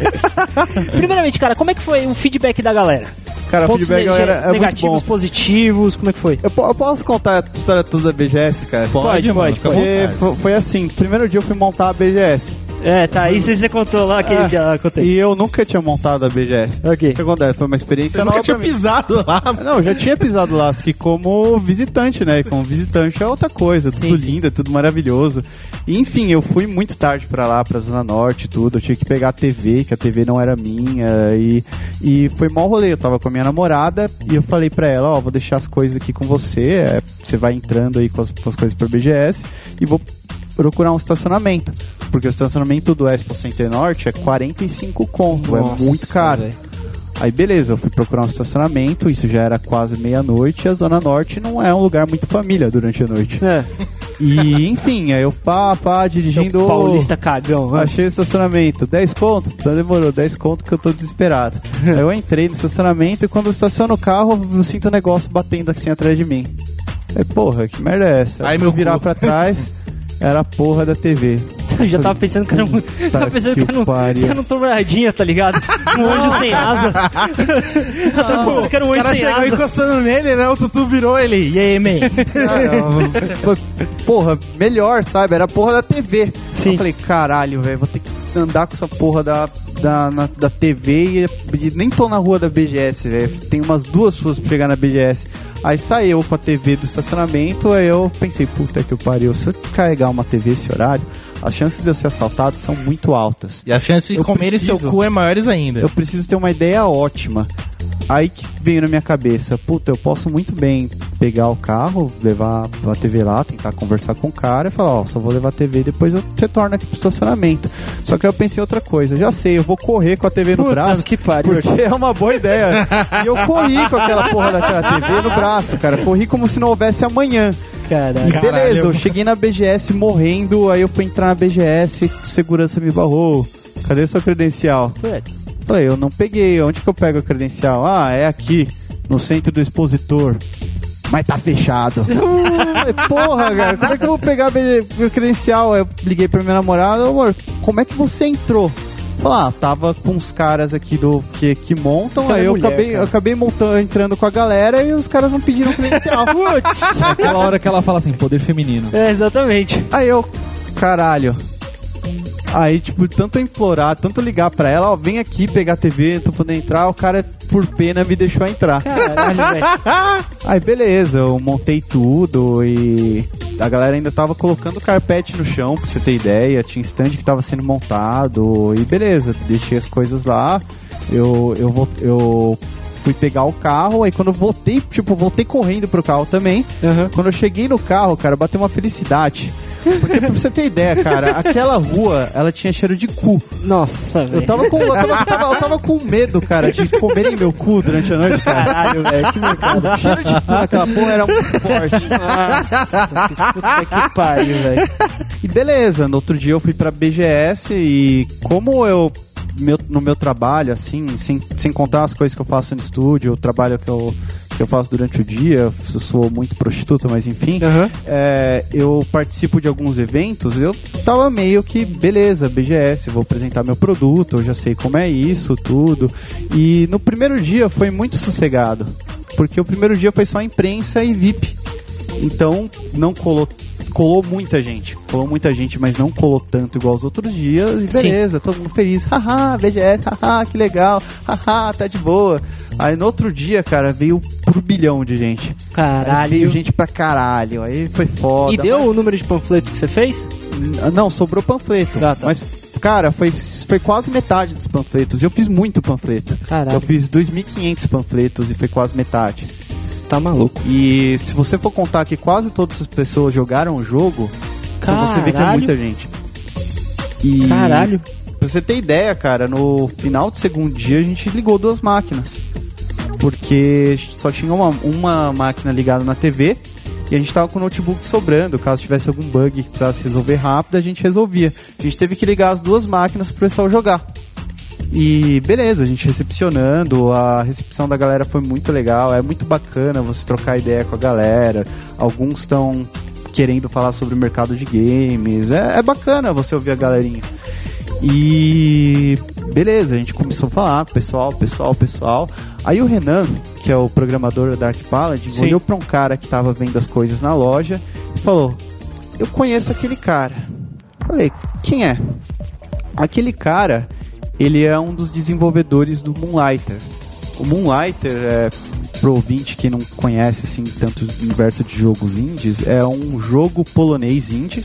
Primeiramente, cara, como é que foi o feedback da galera? Cara, o Pontos feedback, galera, é muito negativos, bom. positivos, como é que foi? Eu, eu posso contar a história toda da BGS, cara? Pode, pode, pode. Porque vontade. fo- foi assim, primeiro dia eu fui montar a BGS. É, tá, isso aí você contou lá que eu contei. E eu nunca tinha montado a BGS. Ok. O que acontece? Foi uma experiência Você nova nunca tinha pisado lá. Não, eu já tinha pisado lá, só que como visitante, né? Como visitante é outra coisa, tudo Sim, sim. lindo, é tudo maravilhoso. E, enfim, eu fui muito tarde pra lá, pra Zona Norte e tudo. Eu tinha que pegar a TV, que a TV não era minha. E, e foi mau rolê. Eu tava com a minha namorada e eu falei pra ela: Ó, vou deixar as coisas aqui com você. é, você vai entrando aí com as, com as coisas pra BGS e vou procurar um estacionamento. Porque o estacionamento do Expo Center Norte é 45 conto, é Nossa, muito caro. velho. Aí beleza, eu fui procurar um estacionamento, isso já era quase meia-noite, e a Zona Norte não é um lugar muito família durante a noite. É, E enfim, aí eu pá, pá, dirigindo. seu paulista cagão. né? Achei o estacionamento, 10 conto? Então demorou, 10 conto que eu tô desesperado. aí eu entrei no estacionamento e quando eu estaciono o carro, eu sinto um negócio batendo assim atrás de mim. Aí, porra, que merda é essa? Aí meu eu virar cu. pra trás, era a porra da TV. Eu já tava pensando que era um. tava pensando que que era um, que era um tombradinha, tá ligado? Um anjo sem asa. eu tava pensando que era um O anjo cara sem chegou asa. encostando nele, né? O Tutu virou ele. E aí, man? Porra, melhor, sabe? Era a porra da TV. Sim. Eu falei, caralho, velho, vou ter que andar com essa porra da, da, na- da TV e, e nem tô na rua da BGS, velho. Tem umas duas ruas pra chegar na BGS. Aí saiu com a TV do estacionamento, aí eu pensei, puta que pariu, se eu carregar uma TV esse horário, as chances de eu ser assaltado são muito altas. E a chance de Eu comerem seu preciso. cu é maiores ainda. Eu preciso ter uma ideia ótima. Aí que veio na minha cabeça, puta, eu posso muito bem pegar o carro, levar a TV lá, tentar conversar com o cara e falar, ó, só vou levar a TV e depois eu retorno aqui pro estacionamento. Só que aí eu pensei em outra coisa, já sei, eu vou correr com a TV no Puta, braço. que pariu. Porque é uma boa ideia. E eu corri com aquela porra daquela TV no braço, cara. Corri como se não houvesse amanhã. E Caralho. Caralho. beleza, eu cheguei na BGS morrendo, aí eu fui entrar na BGS, segurança me barrou. cadê sua credencial? Putz. Falei, eu não peguei, onde que eu pego a credencial? Ah, é aqui, no centro do expositor. Mas tá fechado. Porra, cara, como é que eu vou pegar a credencial? Eu liguei pra minha namorada, amor, como é que você entrou? Falei, ah, tava com os caras aqui do que, que montam, aí eu mulher, acabei, cara. eu acabei montando, entrando com a galera e os caras não pediram credencial. Putz. É aquela hora que ela fala assim, poder feminino. É, exatamente. Aí eu, caralho. Aí, tipo, tanto implorar, tanto ligar pra ela, ó, vem aqui pegar a TV, tô podendo entrar, o cara, por pena, me deixou entrar. Caralho, velho. Aí, beleza, eu montei tudo e a galera ainda tava colocando carpete no chão, pra você ter ideia. Tinha stand que tava sendo montado e beleza, deixei as coisas lá. Eu, eu, eu fui pegar o carro, aí quando eu voltei, tipo, voltei correndo pro carro também. Aham. Quando eu cheguei no carro, cara, bateu uma felicidade. Porque pra você ter ideia, cara, aquela rua, ela tinha cheiro de cu. Nossa, Eu velho. tava com, eu tava, tava- eu tava com medo, cara, de comerem meu cu durante a noite, cara. Caralho, velho. Que mercado. O cheiro de cu naquela porra era muito forte. Nossa, que puta que pariu, velho. E beleza, no outro dia eu fui pra BGS e como eu meu- no meu trabalho, assim, sem, sem contar as coisas que eu faço no estúdio, o trabalho que eu, que eu faço durante o dia, eu sou muito prostituta, mas enfim, Aham. é, eu participo de alguns eventos, eu tava meio que, beleza, BGS, vou apresentar meu produto, eu já sei como é isso, tudo. E no primeiro dia foi muito sossegado, porque o primeiro dia foi só imprensa e VIP. Então não colou, colou muita gente, colou muita gente, mas não colou tanto igual os outros dias. E beleza, todo mundo feliz, haha, BGS, haha, que legal, haha, tá de boa. Aí no outro dia, cara, veio por bilhão de gente. Aí Caralho. veio gente pra caralho, aí foi foda. E deu o número de panfletos que você fez? mas- Não, sobrou panfleto. Ah, tá. Mas, cara, foi, foi quase metade dos panfletos. Eu fiz muito panfleto. Caralho. Eu fiz 2.500 panfletos e foi quase metade. Tá maluco. E se você for contar que quase todas as pessoas jogaram o jogo, então você vê que é muita gente. E Caralho. Pra você ter ideia, cara, no final do segundo dia a gente ligou duas máquinas. Porque só tinha uma, uma máquina ligada na TV e a gente tava com o notebook sobrando. Caso tivesse algum bug que precisasse resolver rápido, a gente resolvia. A gente teve que ligar as duas máquinas pro pessoal jogar. E beleza, a gente recepcionando, a recepção da galera foi muito legal, é muito bacana você trocar ideia com a galera. Alguns estão querendo falar sobre o mercado de games, é, é bacana você ouvir a galerinha. E beleza, a gente começou a falar com o pessoal, pessoal, pessoal. Aí o Renan, que é o programador da Dark Paladin, Sim. olhou pra um cara que tava vendo as coisas na loja e falou: Eu conheço aquele cara. Falei, quem é? Aquele cara, ele é um dos desenvolvedores do Moonlighter. O Moonlighter, é, pro ouvinte que não conhece assim tanto o universo de jogos indies, é um jogo polonês indie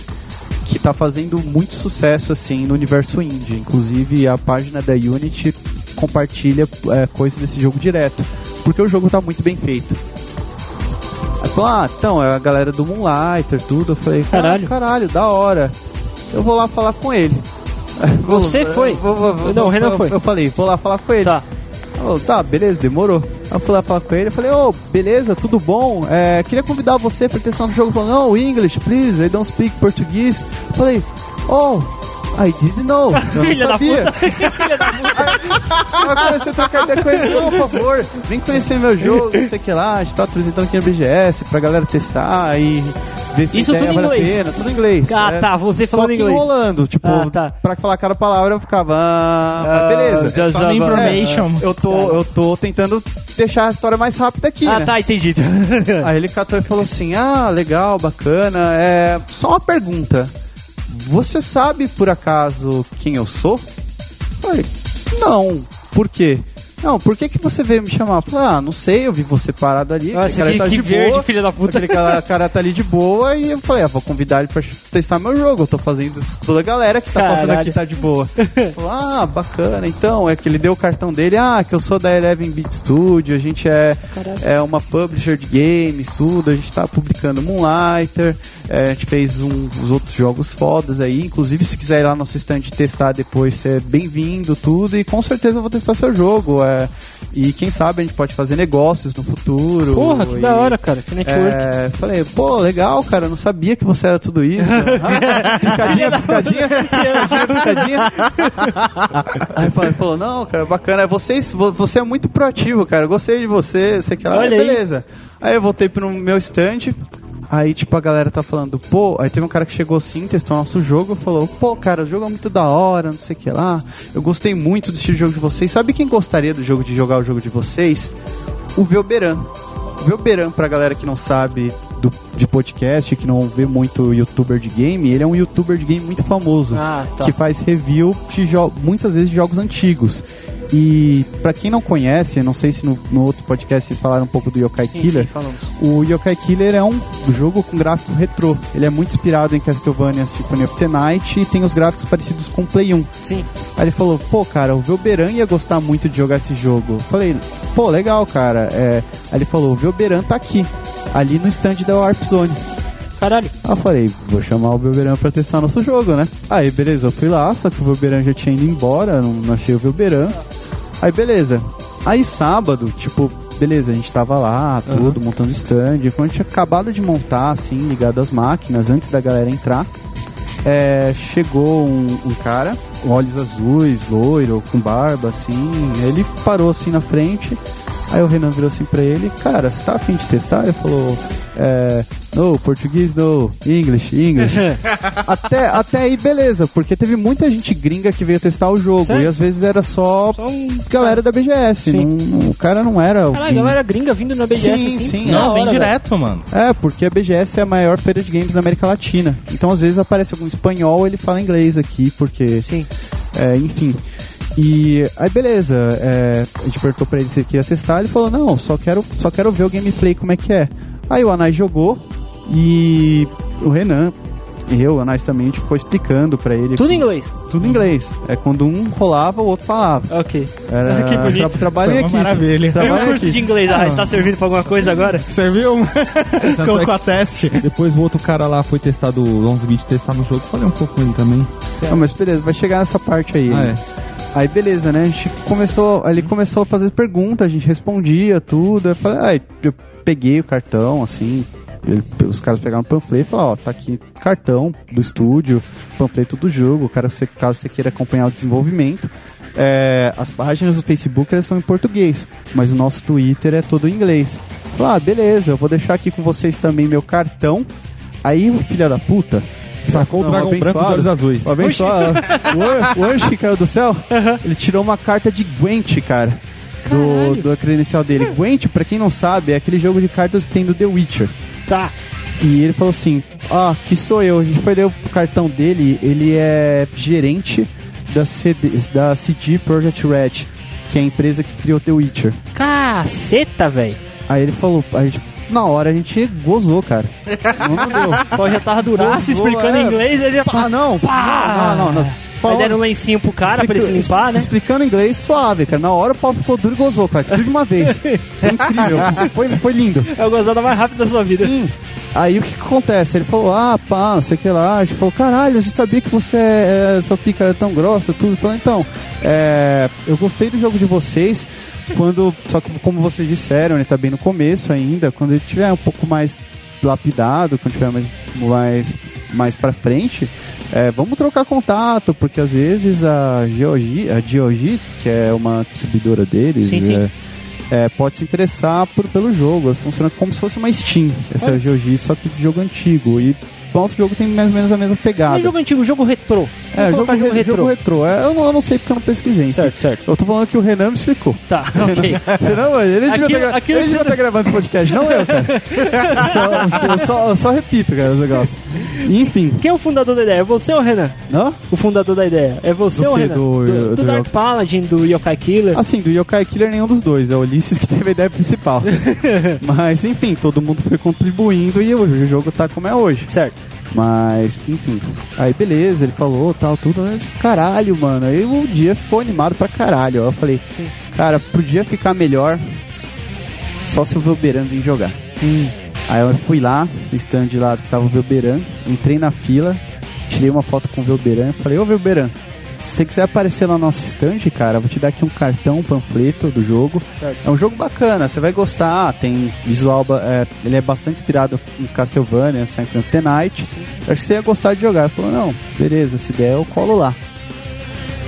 que tá fazendo muito sucesso assim no universo indie. Inclusive a página da Unity compartilha é, coisas desse jogo direto, porque o jogo tá muito bem feito. Aí falou, ah, então, é a galera do Moonlighter, tudo. Eu falei, Caralho. caralho, da hora. Eu vou lá falar com ele. Você foi? Vou- vou- vou- Não, o Renan eu- foi. Eu falei, vou lá falar com ele. Tá. Falou, tá, beleza, demorou. Aí eu fui lá falar com ele, eu falei, ô, beleza, tudo bom? É, queria convidar você pra ter no jogo. Falou, não, English, please, I don't speak português. Eu falei, oh, I didn't know. Eu não sabia. Aí eu comecei a trocar ideia com ele, não, por favor, vem conhecer meu jogo, não sei o que lá, a gente tá apresentando aqui no BGS pra galera testar e ver se Isso ideia tudo em vale a inglês? pena, tudo em inglês. Ah, É, tá, você Só falando que inglês. enrolando, tipo, Ah, tá. pra falar cada palavra eu ficava, ah, mas beleza. já- Só já- na information. Eu tô, eu tô tentando deixar a história mais rápida aqui, Ah, né? tá, entendi. Aí ele catou e falou assim: Ah, legal, bacana. É só uma pergunta. Você sabe por acaso quem eu sou? Falei, não. Por quê? Não, por que, que você veio me chamar? Falei, ah, não sei, eu vi você parado ali. Nossa, cara que, tá que de verde, boa. filha da puta. Aquele cara, cara tá ali de boa e eu falei, ah, vou convidar ele pra testar meu jogo. Eu tô fazendo isso com toda a galera que tá passando Caralho. aqui tá de boa. Falou, ah, bacana. Então, é que ele deu o cartão dele, ah, que eu sou da Eleven Beat Studio, a gente é, é uma publisher de games, tudo, a gente tá publicando Moonlighter, é, a gente fez os outros jogos fodas aí, inclusive se quiser ir lá no nosso stand testar depois, você é bem-vindo, tudo, e com certeza eu vou testar seu jogo. é, e quem sabe a gente pode fazer negócios no futuro. Porra, que e, da hora, cara. Que network. É, falei, pô, legal, cara, não sabia que você era tudo isso. Ah, piscadinha, piscadinha, piscadinha, piscadinha. Aí falei, falou, não, cara, bacana. Vocês, vo- você é muito proativo, cara. Gostei de você, sei que lá. Olha beleza. Aí eu voltei pro meu stand. Aí, tipo, a galera tá falando, pô, aí teve um cara que chegou assim, testou nosso jogo, falou, pô, cara, o jogo é muito da hora, não sei o que lá. Eu gostei muito do estilo de jogo de vocês. Sabe quem gostaria do jogo de jogar o jogo de vocês? O Velberan. O Velberan, pra galera que não sabe do, de podcast, que não vê muito youtuber de game, ele é um youtuber de game muito famoso. Ah, tá. Que faz review de muitas vezes de jogos antigos. E pra quem não conhece, não sei se no, no outro podcast vocês falaram um pouco do Yokai Sim, Killer. sim. O Yokai Killer é um jogo com gráfico retrô. Ele é muito inspirado em Castlevania Symphony of the Night e tem os gráficos parecidos com o Play 1. Sim. Aí ele falou, pô, cara, o Velberan ia gostar muito de jogar esse jogo. Falei, pô, legal, cara. É... Aí ele falou, o Velberan tá aqui, ali no stand da Warp Zone. Caralho. Aí eu falei, vou chamar o Velberan pra testar nosso jogo, né? Aí, beleza, eu fui lá, só que o Velberan já tinha ido embora, não, não achei o Velberan. Aí, beleza. Aí, sábado, tipo, beleza, a gente tava lá, tudo, montando stand. Quando a gente tinha acabado de montar, assim, ligado às máquinas, antes da galera entrar, é, chegou um, um cara, olhos azuis, loiro, com barba, assim. Ele parou assim na frente. Aí o Renan virou assim pra ele, cara, você tá afim de testar? Ele falou, é, no, português no, English, English. até, até aí, beleza, porque teve muita gente gringa que veio testar o jogo. Sério? E às vezes era só Só um. galera da BGS. Não- o cara não era. Caralho, galera gringa vindo na BGS Sim, assim. sim, Não, vem hora, direto, mano. é, porque a BGS é a maior feira de games da América Latina. Então, às vezes, aparece algum espanhol, ele fala inglês aqui, porque. Sim. é, enfim. E aí, beleza, é, a gente perguntou pra ele se ele queria testar, ele falou, não, só quero, só quero ver o gameplay, como é que é. Aí o Anais jogou e o Renan e eu, o Anais também, a gente ficou explicando pra ele. Tudo em inglês. Tudo em inglês. É quando um rolava, o outro falava. Ok. Era Que bonito. tra trabalho Foi em uma equipe. maravilha. Tem um Trabalho em curso de equipe. inglês. Ah, está servindo pra alguma coisa agora? Serviu? Tanto é Colocou a teste. depois o outro cara lá foi testar do 11-bit, testar no jogo. Falei um pouco com ele também. Não, mas beleza, vai chegar nessa parte aí. Ah, né? é. Aí beleza, né? A gente começou, ele começou a fazer perguntas, a gente respondia tudo. Eu falei, ah, eu peguei o cartão, assim. ele- os caras pegaram o panfleto e falaram, ó, tá aqui cartão do estúdio, panfleto do jogo, cara, você, caso você queira acompanhar o desenvolvimento. É, as páginas do Facebook elas estão em português, mas o nosso Twitter é todo em inglês. Falei, ah, beleza, eu vou deixar aqui com vocês também meu cartão. Aí o filho da puta. Sacou o dragão branco abençoado. de olhos azuis. O abençoado. O Anchi caiu do céu. Ele tirou uma carta de Gwent, cara. Do, do credencial dele. Gwent, pra quem não sabe, é aquele jogo de cartas que tem do The Witcher. Tá. E ele falou assim: Ah, que sou eu. A gente foi ler o cartão dele. Ele é gerente da, CD, da CD Projekt Red, que é a empresa que criou The Witcher. Caceta, velho. Aí ele falou: a gente, Na hora a gente gozou, cara. Não, não deu. O pau já tava duraço Gozou, explicando é. em inglês. Ele já Pá, não, Pá! não, não, não. Aí deram um lencinho pro cara pra ele se limpar, né? Explicando inglês suave, cara. Na hora o pau ficou duro e gozou, cara. Tudo de uma vez. Foi incrível. Foi, foi lindo. É a gozada mais rápida da sua vida. Sim. Aí o que, que acontece? Ele falou, ah, pá, não sei o que lá. A gente falou, caralho, a gente sabia que você é, sua pica era tão grossa, tudo. Ele falou, então, é, eu gostei do jogo de vocês. Quando. Só que como vocês disseram, ele tá bem no começo ainda. Quando ele tiver um pouco mais lapidado, quando tiver mais, mais, mais pra frente. é, vamos trocar contato, porque às vezes a GOG, a GOG, que é uma distribuidora deles, Sim, sim. é, é, pode se interessar por, pelo jogo. Funciona como se fosse uma Steam, essa GOG, só que de jogo antigo. E nosso jogo tem mais ou menos a mesma Não pegada. é jogo antigo, jogo retrô. É, jogo, re- jogo retrô. É, eu, não, eu não sei porque eu não pesquisei. Certo, certo. Eu tô falando que o Renan me explicou. Tá, ok. Não, ele devia estar gra- aquilo devia gravando esse podcast, não eu, cara. só, só, só, só repito, cara, os negócios. Enfim. Quem é o fundador da ideia? É você ou o Renan? Hã? O fundador da ideia. É você Do ou o? Renan? Do- do, do Dark Yokai- Paladin, do Yokai Killer. Assim, do Yokai Killer nenhum dos dois. É o Ulisses que teve a ideia principal. Mas, enfim, todo mundo foi contribuindo e o jogo tá como é hoje. Certo. Mas, enfim. Aí, beleza, ele falou tal, tudo. né? Caralho, mano. Aí o dia ficou animado pra caralho. Eu falei, Sim. cara, pro dia ficar melhor, só se o Velberan vir jogar. Hum. Aí eu fui lá, no stand lá que tava o Velberan, entrei na fila, tirei uma foto com o Velberan e falei, ô Velberan, se você quiser aparecer lá no nosso stand, cara, vou te dar aqui um cartão, um panfleto do jogo. Certo. É um jogo bacana, você vai gostar, tem visual, é, ele é bastante inspirado em Castlevania, Symphony of the Night. Eu acho que você ia gostar de jogar. Ele falou, não, beleza, se der eu colo lá.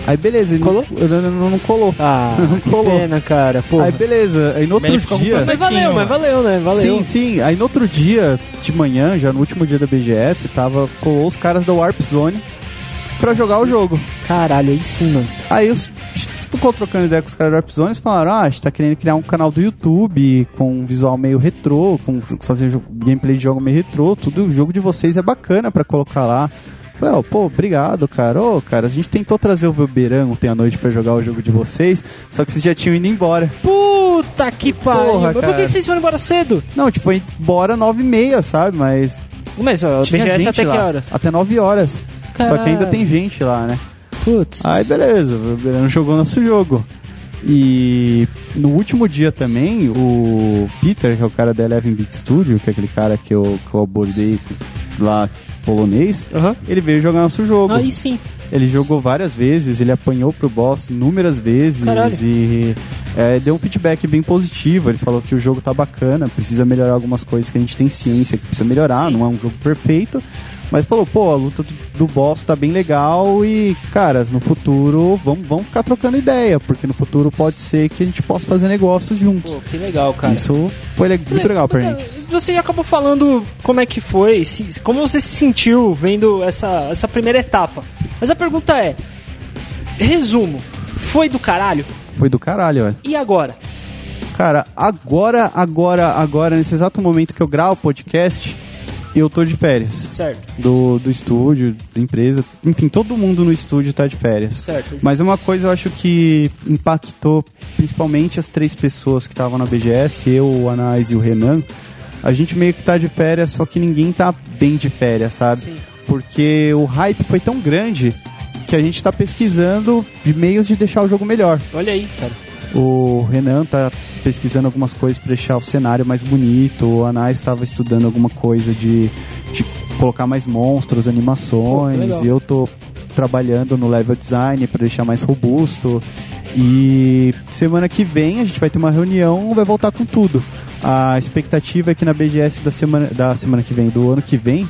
Aí beleza, ele Colou? Não, não, não, não colou. Ah, que Colou. pena, cara. Pô. Aí beleza, aí no outro dia... Mas valeu, mas valeu, né? Valeu. Sim, sim. Aí no outro dia, de manhã, já no último dia da BGS, tava, colou os caras da Warp Zone pra jogar o jogo. Caralho, aí sim, mano. Aí os ficou trocando ideia com os caras da Warp Zone e falaram: Ah, a gente tá querendo criar um canal do YouTube com um visual meio retrô, com fazer gameplay de jogo meio retrô, tudo o jogo de vocês é bacana pra colocar lá. Falei, ó, pô, obrigado, cara. Ô, cara, a gente tentou trazer o Velberan ontem à noite pra jogar o jogo de vocês, só que vocês já tinham ido embora. Puta que pariu. Mas por que vocês foram embora cedo? Não, tipo, foi embora nove e meia, sabe? Mas Mas, ó, o BGS até lá. que horas? Até 9 horas. Só que ainda Caralho. tem gente lá, né? Putz. Aí beleza, o Verano jogou nosso jogo. E no último dia também, o Peter, que é o cara da Eleven Beat Studio, que é aquele cara que eu, que eu abordei lá polonês, ele veio jogar nosso jogo. Aí sim. Ele jogou várias vezes, ele apanhou pro boss inúmeras vezes Caralho. e é, deu um feedback bem positivo. Ele falou que o jogo tá bacana, precisa melhorar algumas coisas que a gente tem ciência que precisa melhorar, Sim. não é um jogo perfeito. Mas falou, pô, a luta do, do boss tá bem legal e, caras, no futuro vamos, vamos ficar trocando ideia, porque no futuro pode ser que a gente possa fazer negócios juntos. Pô, que legal, cara. Isso foi le- muito legal pra mim. Você já acabou falando como é que foi, se- como você se sentiu vendo essa, essa primeira etapa. Mas a pergunta é: resumo, foi do caralho? Foi do caralho, velho. E agora? Cara, agora, agora, agora, nesse exato momento que eu gravo o podcast, eu tô de férias. Certo, do, do estúdio, da empresa. Enfim, todo mundo no estúdio tá de férias. certo. Mas uma coisa eu acho que impactou principalmente as três pessoas que estavam na BGS, eu, o Anais e o Renan. A gente meio que tá de férias, só que ninguém tá bem de férias, sabe? Sim. Porque o hype foi tão grande que a gente tá pesquisando de meios de deixar o jogo melhor. Olha aí, cara. O Renan tá pesquisando algumas coisas para deixar o cenário mais bonito. O Anais estava estudando alguma coisa de, de colocar mais monstros, animações. e eu tô trabalhando no level design para deixar mais robusto. E semana que vem a gente vai ter uma reunião, vai voltar com tudo. A expectativa é que na BGS da semana, da semana que vem, do ano que vem,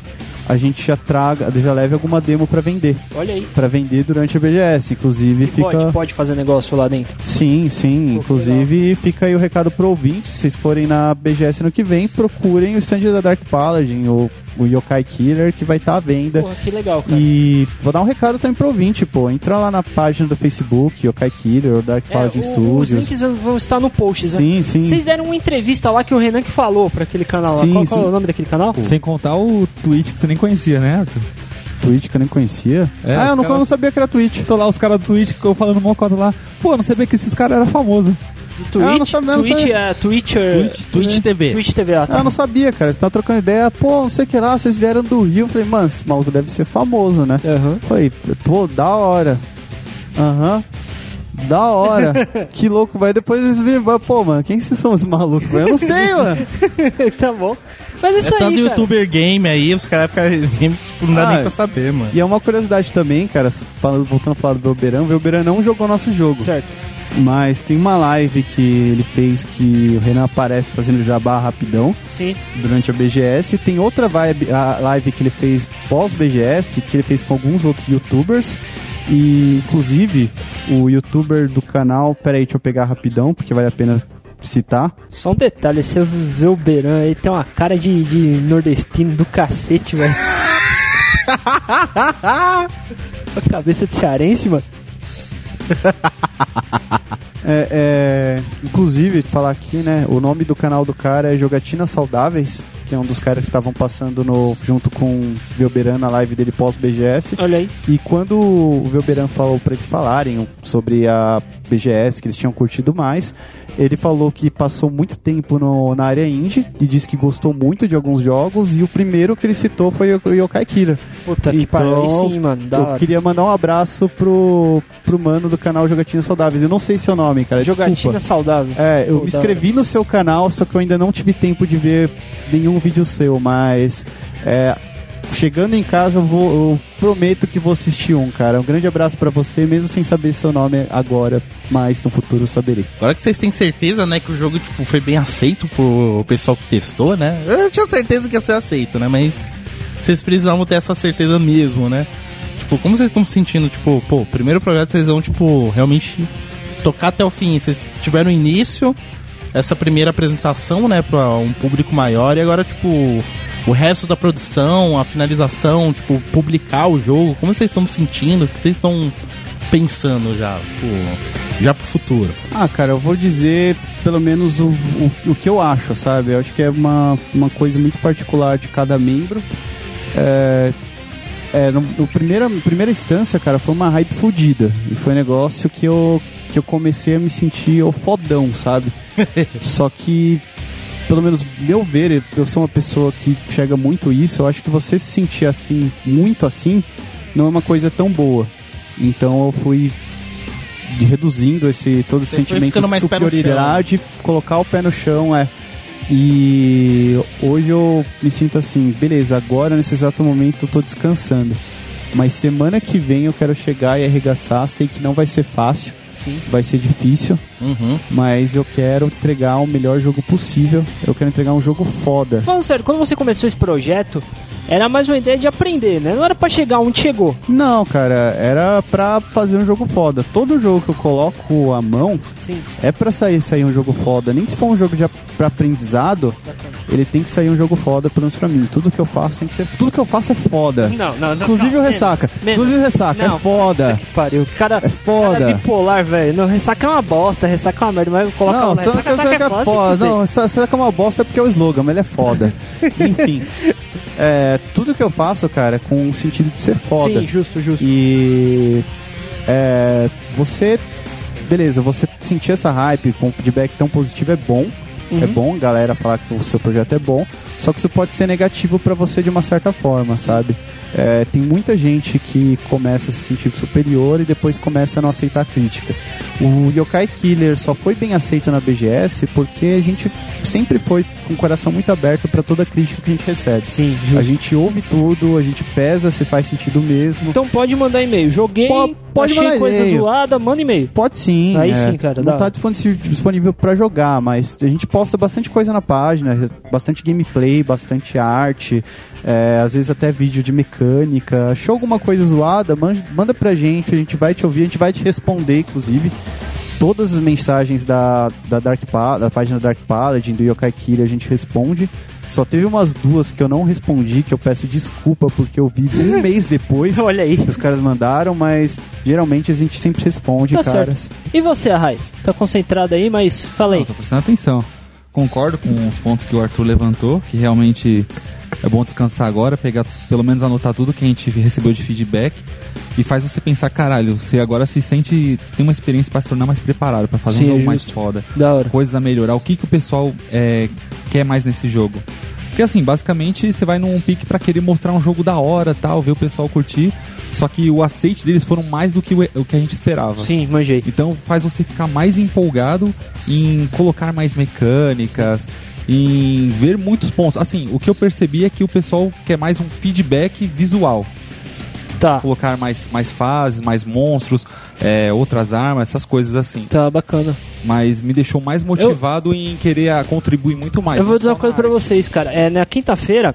a gente já traga, já leve alguma demo para vender, Olha aí. para vender durante a BGS. Inclusive fica Pode, pode fazer negócio lá dentro. Sim, sim. Inclusive, fica aí o recado pro ouvinte. Se vocês forem na BGS no que vem, procurem o stand da Dark Paladin, o, o Yokai Killer, que vai estar à venda. Porra, que legal, cara. E vou dar um recado também pro ouvinte, pô. Entra lá na página do Facebook, Yokai Killer, ou Dark É, Paladin o- os Studios. links vão- estar no post, né? Sim, sim. Vocês deram uma entrevista lá que o Renan que falou pra aquele canal lá. Sim, Qual, qual sim. é o nome daquele canal? Sem contar o Twitch que você nem conhecia, né, Arthur? Twitch que eu nem conhecia. É, ah, os eu não, caras- eu não sabia que era Twitch. Tô lá os caras do Twitch que eu falando uma cota lá. Pô, não sabia que esses caras eram famosos. Twitch, Ah, não sabia, não Twitch sabia. é Twitcher... Twitch TV. Twitch TV, ah, Ah, tá. eu não sabia, cara. Vocês estavam trocando ideia. Pô, não sei o que lá, vocês vieram do Rio. Eu falei, mano, esse maluco deve ser famoso, né? Aham. Falei, pô, da hora. Aham. Da hora. que louco, vai. Depois eles viram, pô, mano, quem esses são os malucos? Eu não sei, mano. tá bom. Mas é É isso tanto aí, cara. youtuber game aí, os caras ficam. Tipo, não dá Ah, nem pra saber, mano. E é uma curiosidade também, cara, falando, voltando a falar do Velberan, o Velberan não jogou nosso jogo. Certo. Mas tem uma live que ele fez que o Renan aparece fazendo jabá rapidão Sim. durante a BGS. Tem outra vibe, a live que ele fez pós-BGS, que ele fez com alguns outros youtubers. E inclusive o youtuber do canal. Peraí, deixa eu pegar rapidão, porque vale a pena citar. Só um detalhe, esse vê o Beran aí tem uma cara de, de nordestino do cacete, velho. a cabeça de cearense, mano. É, é, inclusive, falar aqui, né? O nome do canal do cara é Jogatinas Saudáveis, que é um dos caras que estavam passando no, junto com o Velberan na live dele pós-BGS. Olha aí. E quando o Velberan falou pra eles falarem sobre a BGS, que eles tinham curtido mais, ele falou que passou muito tempo no- na área indie e disse que gostou muito de alguns jogos. E o primeiro que ele citou foi o Yokai Killer. Puta que Então, pariu. Aí sim, mano. Da eu hora. queria mandar um abraço pro, pro mano do canal Jogatinas Saudáveis. Eu não sei seu nome, cara. Jogatina saudável. É, eu Pô, me inscrevi no seu canal, só que eu ainda não tive tempo de ver nenhum vídeo seu, mas é, chegando em casa, eu, vou, eu prometo que vou assistir um, cara. Um grande abraço pra você, mesmo sem saber seu nome agora, mas no futuro eu saberei. Agora que vocês têm certeza, né, que o jogo tipo, foi bem aceito pro pessoal que testou, né? Eu tinha certeza que ia ser aceito, né? Mas vocês precisavam ter essa certeza mesmo, né? Tipo, como vocês estão se sentindo? Tipo, pô, primeiro projeto vocês vão, tipo, realmente tocar até o fim. Vocês tiveram início, essa primeira apresentação, né, pra um público maior, e agora, tipo, o resto da produção, a finalização, tipo, publicar o jogo, como vocês estão se sentindo? O que vocês estão pensando já, tipo, já pro futuro? Ah, cara, eu vou dizer pelo menos o, o, o que eu acho, sabe? Eu acho que é uma, uma coisa muito particular de cada membro. É, é, no, no primeira, primeira instância, cara, foi uma hype fodida. E foi um negócio que eu, que eu comecei a me sentir o fodão, sabe? Só que, pelo menos meu ver, eu sou uma pessoa que chega muito isso. Eu acho que você se sentir assim, muito assim, não é uma coisa tão boa. Então eu fui reduzindo esse todo esse sentimento de superioridade, colocar o pé no chão, é. E hoje eu me sinto assim, beleza, agora nesse exato momento eu tô descansando. Mas semana que vem eu quero chegar e arregaçar, sei que não vai ser fácil, Sim. vai ser difícil, Uhum. mas eu quero entregar o melhor jogo possível. Eu quero entregar um jogo foda. Falando sério, quando você começou esse projeto, era mais uma ideia de aprender, né? Não era pra chegar onde chegou. Não, cara, era pra fazer um jogo foda. Todo jogo que eu coloco a mão Sim. é pra sair, sair um jogo foda. Nem que se for um jogo de, pra aprendizado, ele tem que sair um jogo foda, pelo menos pra mim. Tudo que eu faço tem que ser. Tudo que eu faço é foda. Não, não, não. Inclusive não, o ressaca. menos. Inclusive o ressaca, Não, é foda. Que pariu. Cara, É foda. cara bipolar, velho. Não, ressaca é uma bosta, ressaca é uma merda, mas coloca Não, um que ressaca, ressaca é foda, foda. Não, ressaca ressaca é uma bosta porque é o slogan, mas ele é foda. Enfim. É, tudo que eu faço, cara, é com o sentido de ser foda. Sim, justo, justo. E é, você, beleza, você sentir essa hype com feedback tão positivo é bom. É Uhum. bom, galera, falar que o seu projeto é bom. Só que isso pode ser negativo pra você de uma certa forma, sabe? É, tem muita gente que começa a se sentir superior e depois começa a não aceitar a crítica. O Yokai Killer só foi bem aceito na BGS porque a gente sempre foi com o coração muito aberto pra toda crítica que a gente recebe. Sim, A justo. gente ouve tudo, a gente pesa se faz sentido mesmo. Então pode mandar e-mail. Joguei, Po- pode achei mandar coisa e-mail. zoada, manda e-mail. Pode sim. Aí é, sim, cara, Não dá. tá disponível, pra jogar, mas a gente posta bastante coisa na página, bastante gameplay, bastante arte, é, às vezes até vídeo de mecânica. Achou alguma coisa zoada? man- Manda pra gente, a gente vai te ouvir, a gente vai te responder, inclusive. Todas as mensagens da, da, Dark pa da página Dark Paladin, do Yokai Killer, a gente responde. Só teve umas duas que eu não respondi, que eu peço desculpa porque eu vi um mês depois Olha aí. que os caras mandaram, mas geralmente a gente sempre responde, Tá caras. E você, Arraiz? Tá concentrado aí, mas fala aí. Não, tô prestando atenção. Concordo com os pontos que o Arthur levantou, que realmente é bom descansar agora, pegar, pelo menos anotar tudo que a gente recebeu de feedback e faz você pensar, caralho, você agora se sente, tem uma experiência pra se tornar mais preparado, pra fazer Sim, um jogo mais foda, Da hora. coisas a melhorar, o que, que o pessoal é, quer mais nesse jogo. Porque assim, basicamente você vai num pique pra querer mostrar um jogo da hora, tal, ver o pessoal curtir, só que o aceite deles foram mais do que o, o que a gente esperava. Sim, manjei. Então faz você ficar mais empolgado em colocar mais mecânicas, em ver muitos pontos. Assim, o que eu percebi é que o pessoal quer mais um feedback visual. Tá. Colocar mais, mais fases, mais monstros, é, outras armas, essas coisas assim. Tá bacana. Mas me deixou mais motivado em querer ah, contribuir muito mais. eu vou dizer uma coisa arte. vocês, cara. É, na quinta-feira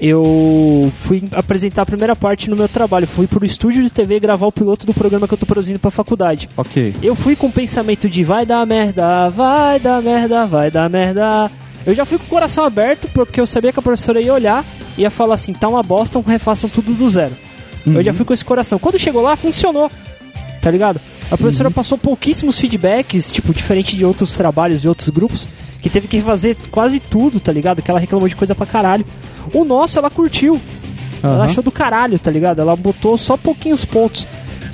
eu fui apresentar a primeira parte no meu trabalho. Fui pro estúdio de TV gravar o piloto do programa que eu tô produzindo pra faculdade. Ok. Eu fui com o pensamento de vai dar merda, vai dar merda, vai dar merda. Eu já fui com o coração aberto porque eu sabia que a professora ia olhar e ia falar assim: tá uma bosta, refaçam tudo do zero. Eu já fui com esse coração. Quando chegou lá, funcionou. Tá ligado? A professora passou pouquíssimos feedbacks, tipo, diferente de outros trabalhos e outros grupos, que teve que fazer quase tudo, tá ligado? Que ela reclamou de coisa pra caralho. O nosso, ela curtiu. Ela Aham. achou do caralho, tá ligado? Ela botou só pouquinhos pontos.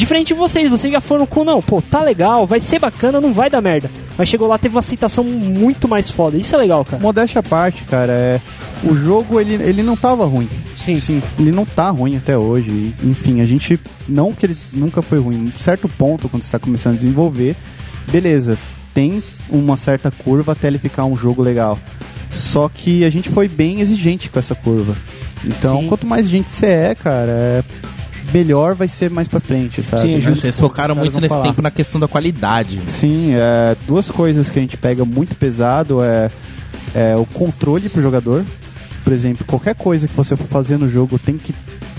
Diferente de vocês, vocês já foram com, não, pô, tá legal, vai ser bacana, não vai dar merda. Mas chegou lá, teve uma aceitação muito mais foda. Isso é legal, cara. Modéstia à parte, cara, é, o jogo ele, ele não tava ruim. Sim. Sim, ele não tá ruim até hoje. Enfim, a gente. Não que ele nunca foi ruim. Um certo ponto, quando você tá começando a desenvolver, beleza, tem uma certa curva até ele ficar um jogo legal. Só que a gente foi bem exigente com essa curva. Então, Sim. quanto mais gente você é, cara, é, melhor vai ser mais pra frente, sabe? Sim, justo. Vocês focaram muito nesse falar. tempo na questão da qualidade. Sim, é, duas coisas que a gente pega muito pesado é, é o controle pro jogador. Por exemplo, qualquer coisa que você for fazer no jogo tem que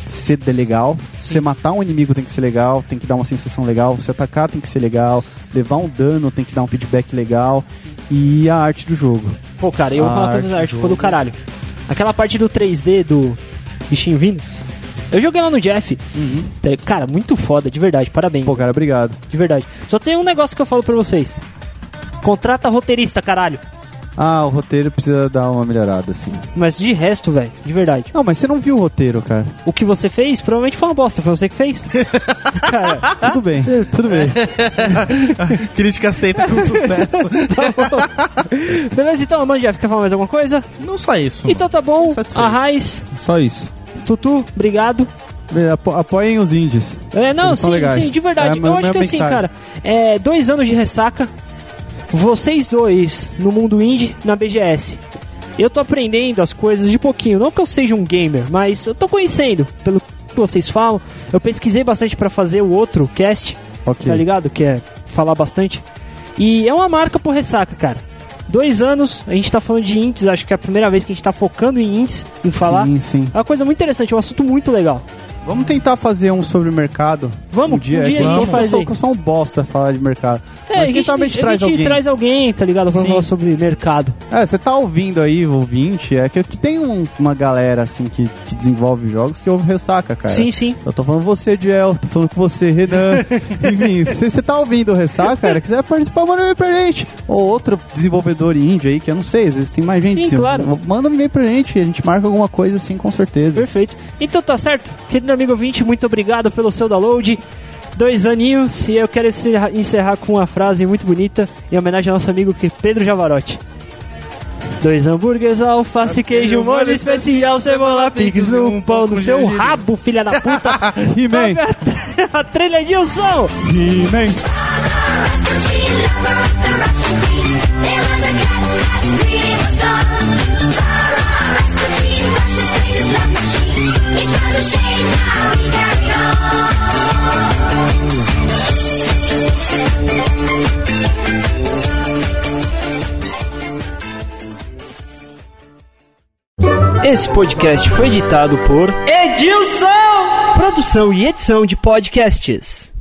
ser legal. Você matar um inimigo tem que ser legal, tem que dar uma sensação legal. Você atacar tem que ser legal. Levar um dano tem que dar um feedback legal. E a arte do jogo. Pô, cara, eu vou A arte arte ficou do caralho. Aquela parte do 3D do bichinho vindo. Eu joguei lá no Jeff. Tá- Cara, muito foda, de verdade. Parabéns. Pô, cara, obrigado. De verdade. Só tem um negócio que eu falo pra vocês. Contrata roteirista, caralho. Ah, o roteiro precisa dar uma melhorada, assim. Mas de resto, velho, de verdade. Não, mas você não viu o roteiro, cara. O que você fez provavelmente foi uma bosta, foi você que fez. cara, Tudo bem, tudo bem. Crítica aceita com sucesso. beleza, então, Amanda Jeff, quer falar mais alguma coisa? Não só isso. Então tá bom, Satisfeito. a Raiz, Só isso. Tutu, obrigado. É, apo- apoiem os indies. É, não, Eles sim, sim, de verdade. É eu acho que assim, mensagem. cara, é, dois anos de ressaca, vocês dois no mundo indie, na BGS. Eu tô aprendendo as coisas de pouquinho, não que eu seja um gamer, mas eu tô conhecendo, pelo que vocês falam. Eu pesquisei bastante pra fazer o outro cast, Ok. tá ligado? Que é falar bastante. E é uma marca por ressaca, cara. Dois anos, a gente tá falando de indies, acho que é a primeira vez que a gente tá focando em indies, em falar. Sim, sim. É uma coisa muito interessante, é um assunto muito legal. Vamos tentar fazer um sobre o mercado. Vamos, um dia, um dia é que a gente eu sou, eu sou um bosta falar de mercado. É, Mas quem sabe a gente traz alguém. traz alguém, tá ligado? Pra Sim. falar sobre mercado. É, você tá ouvindo aí, ouvinte, é que, que tem um- uma galera assim que, que desenvolve jogos que ouve ressaca, cara. Sim, sim. Eu tô falando você, Diel, tô falando com você, Renan. Enfim, se você tá ouvindo o Ressaca, cara, quiser participar, manda um e-mail pra gente. Ou outro desenvolvedor indie aí, que eu não sei, às vezes tem mais gente. Sim, assim, claro. Manda um e-mail pra gente, a gente marca alguma coisa assim, com certeza. Perfeito. Então tá certo. Querido amigo ouvinte, muito obrigado pelo seu download. Dois aninhos e eu quero encerrar, com uma frase muito bonita em homenagem ao nosso amigo que Pedro Javarotti. Dois hambúrgueres, alface, queijo, molho especial, cebola, pix, um pão no seu rabo, filha da puta. He-Man. a trilha de um som. He-Man. Esse podcast foi editado por Edilson! Produção e edição de podcasts.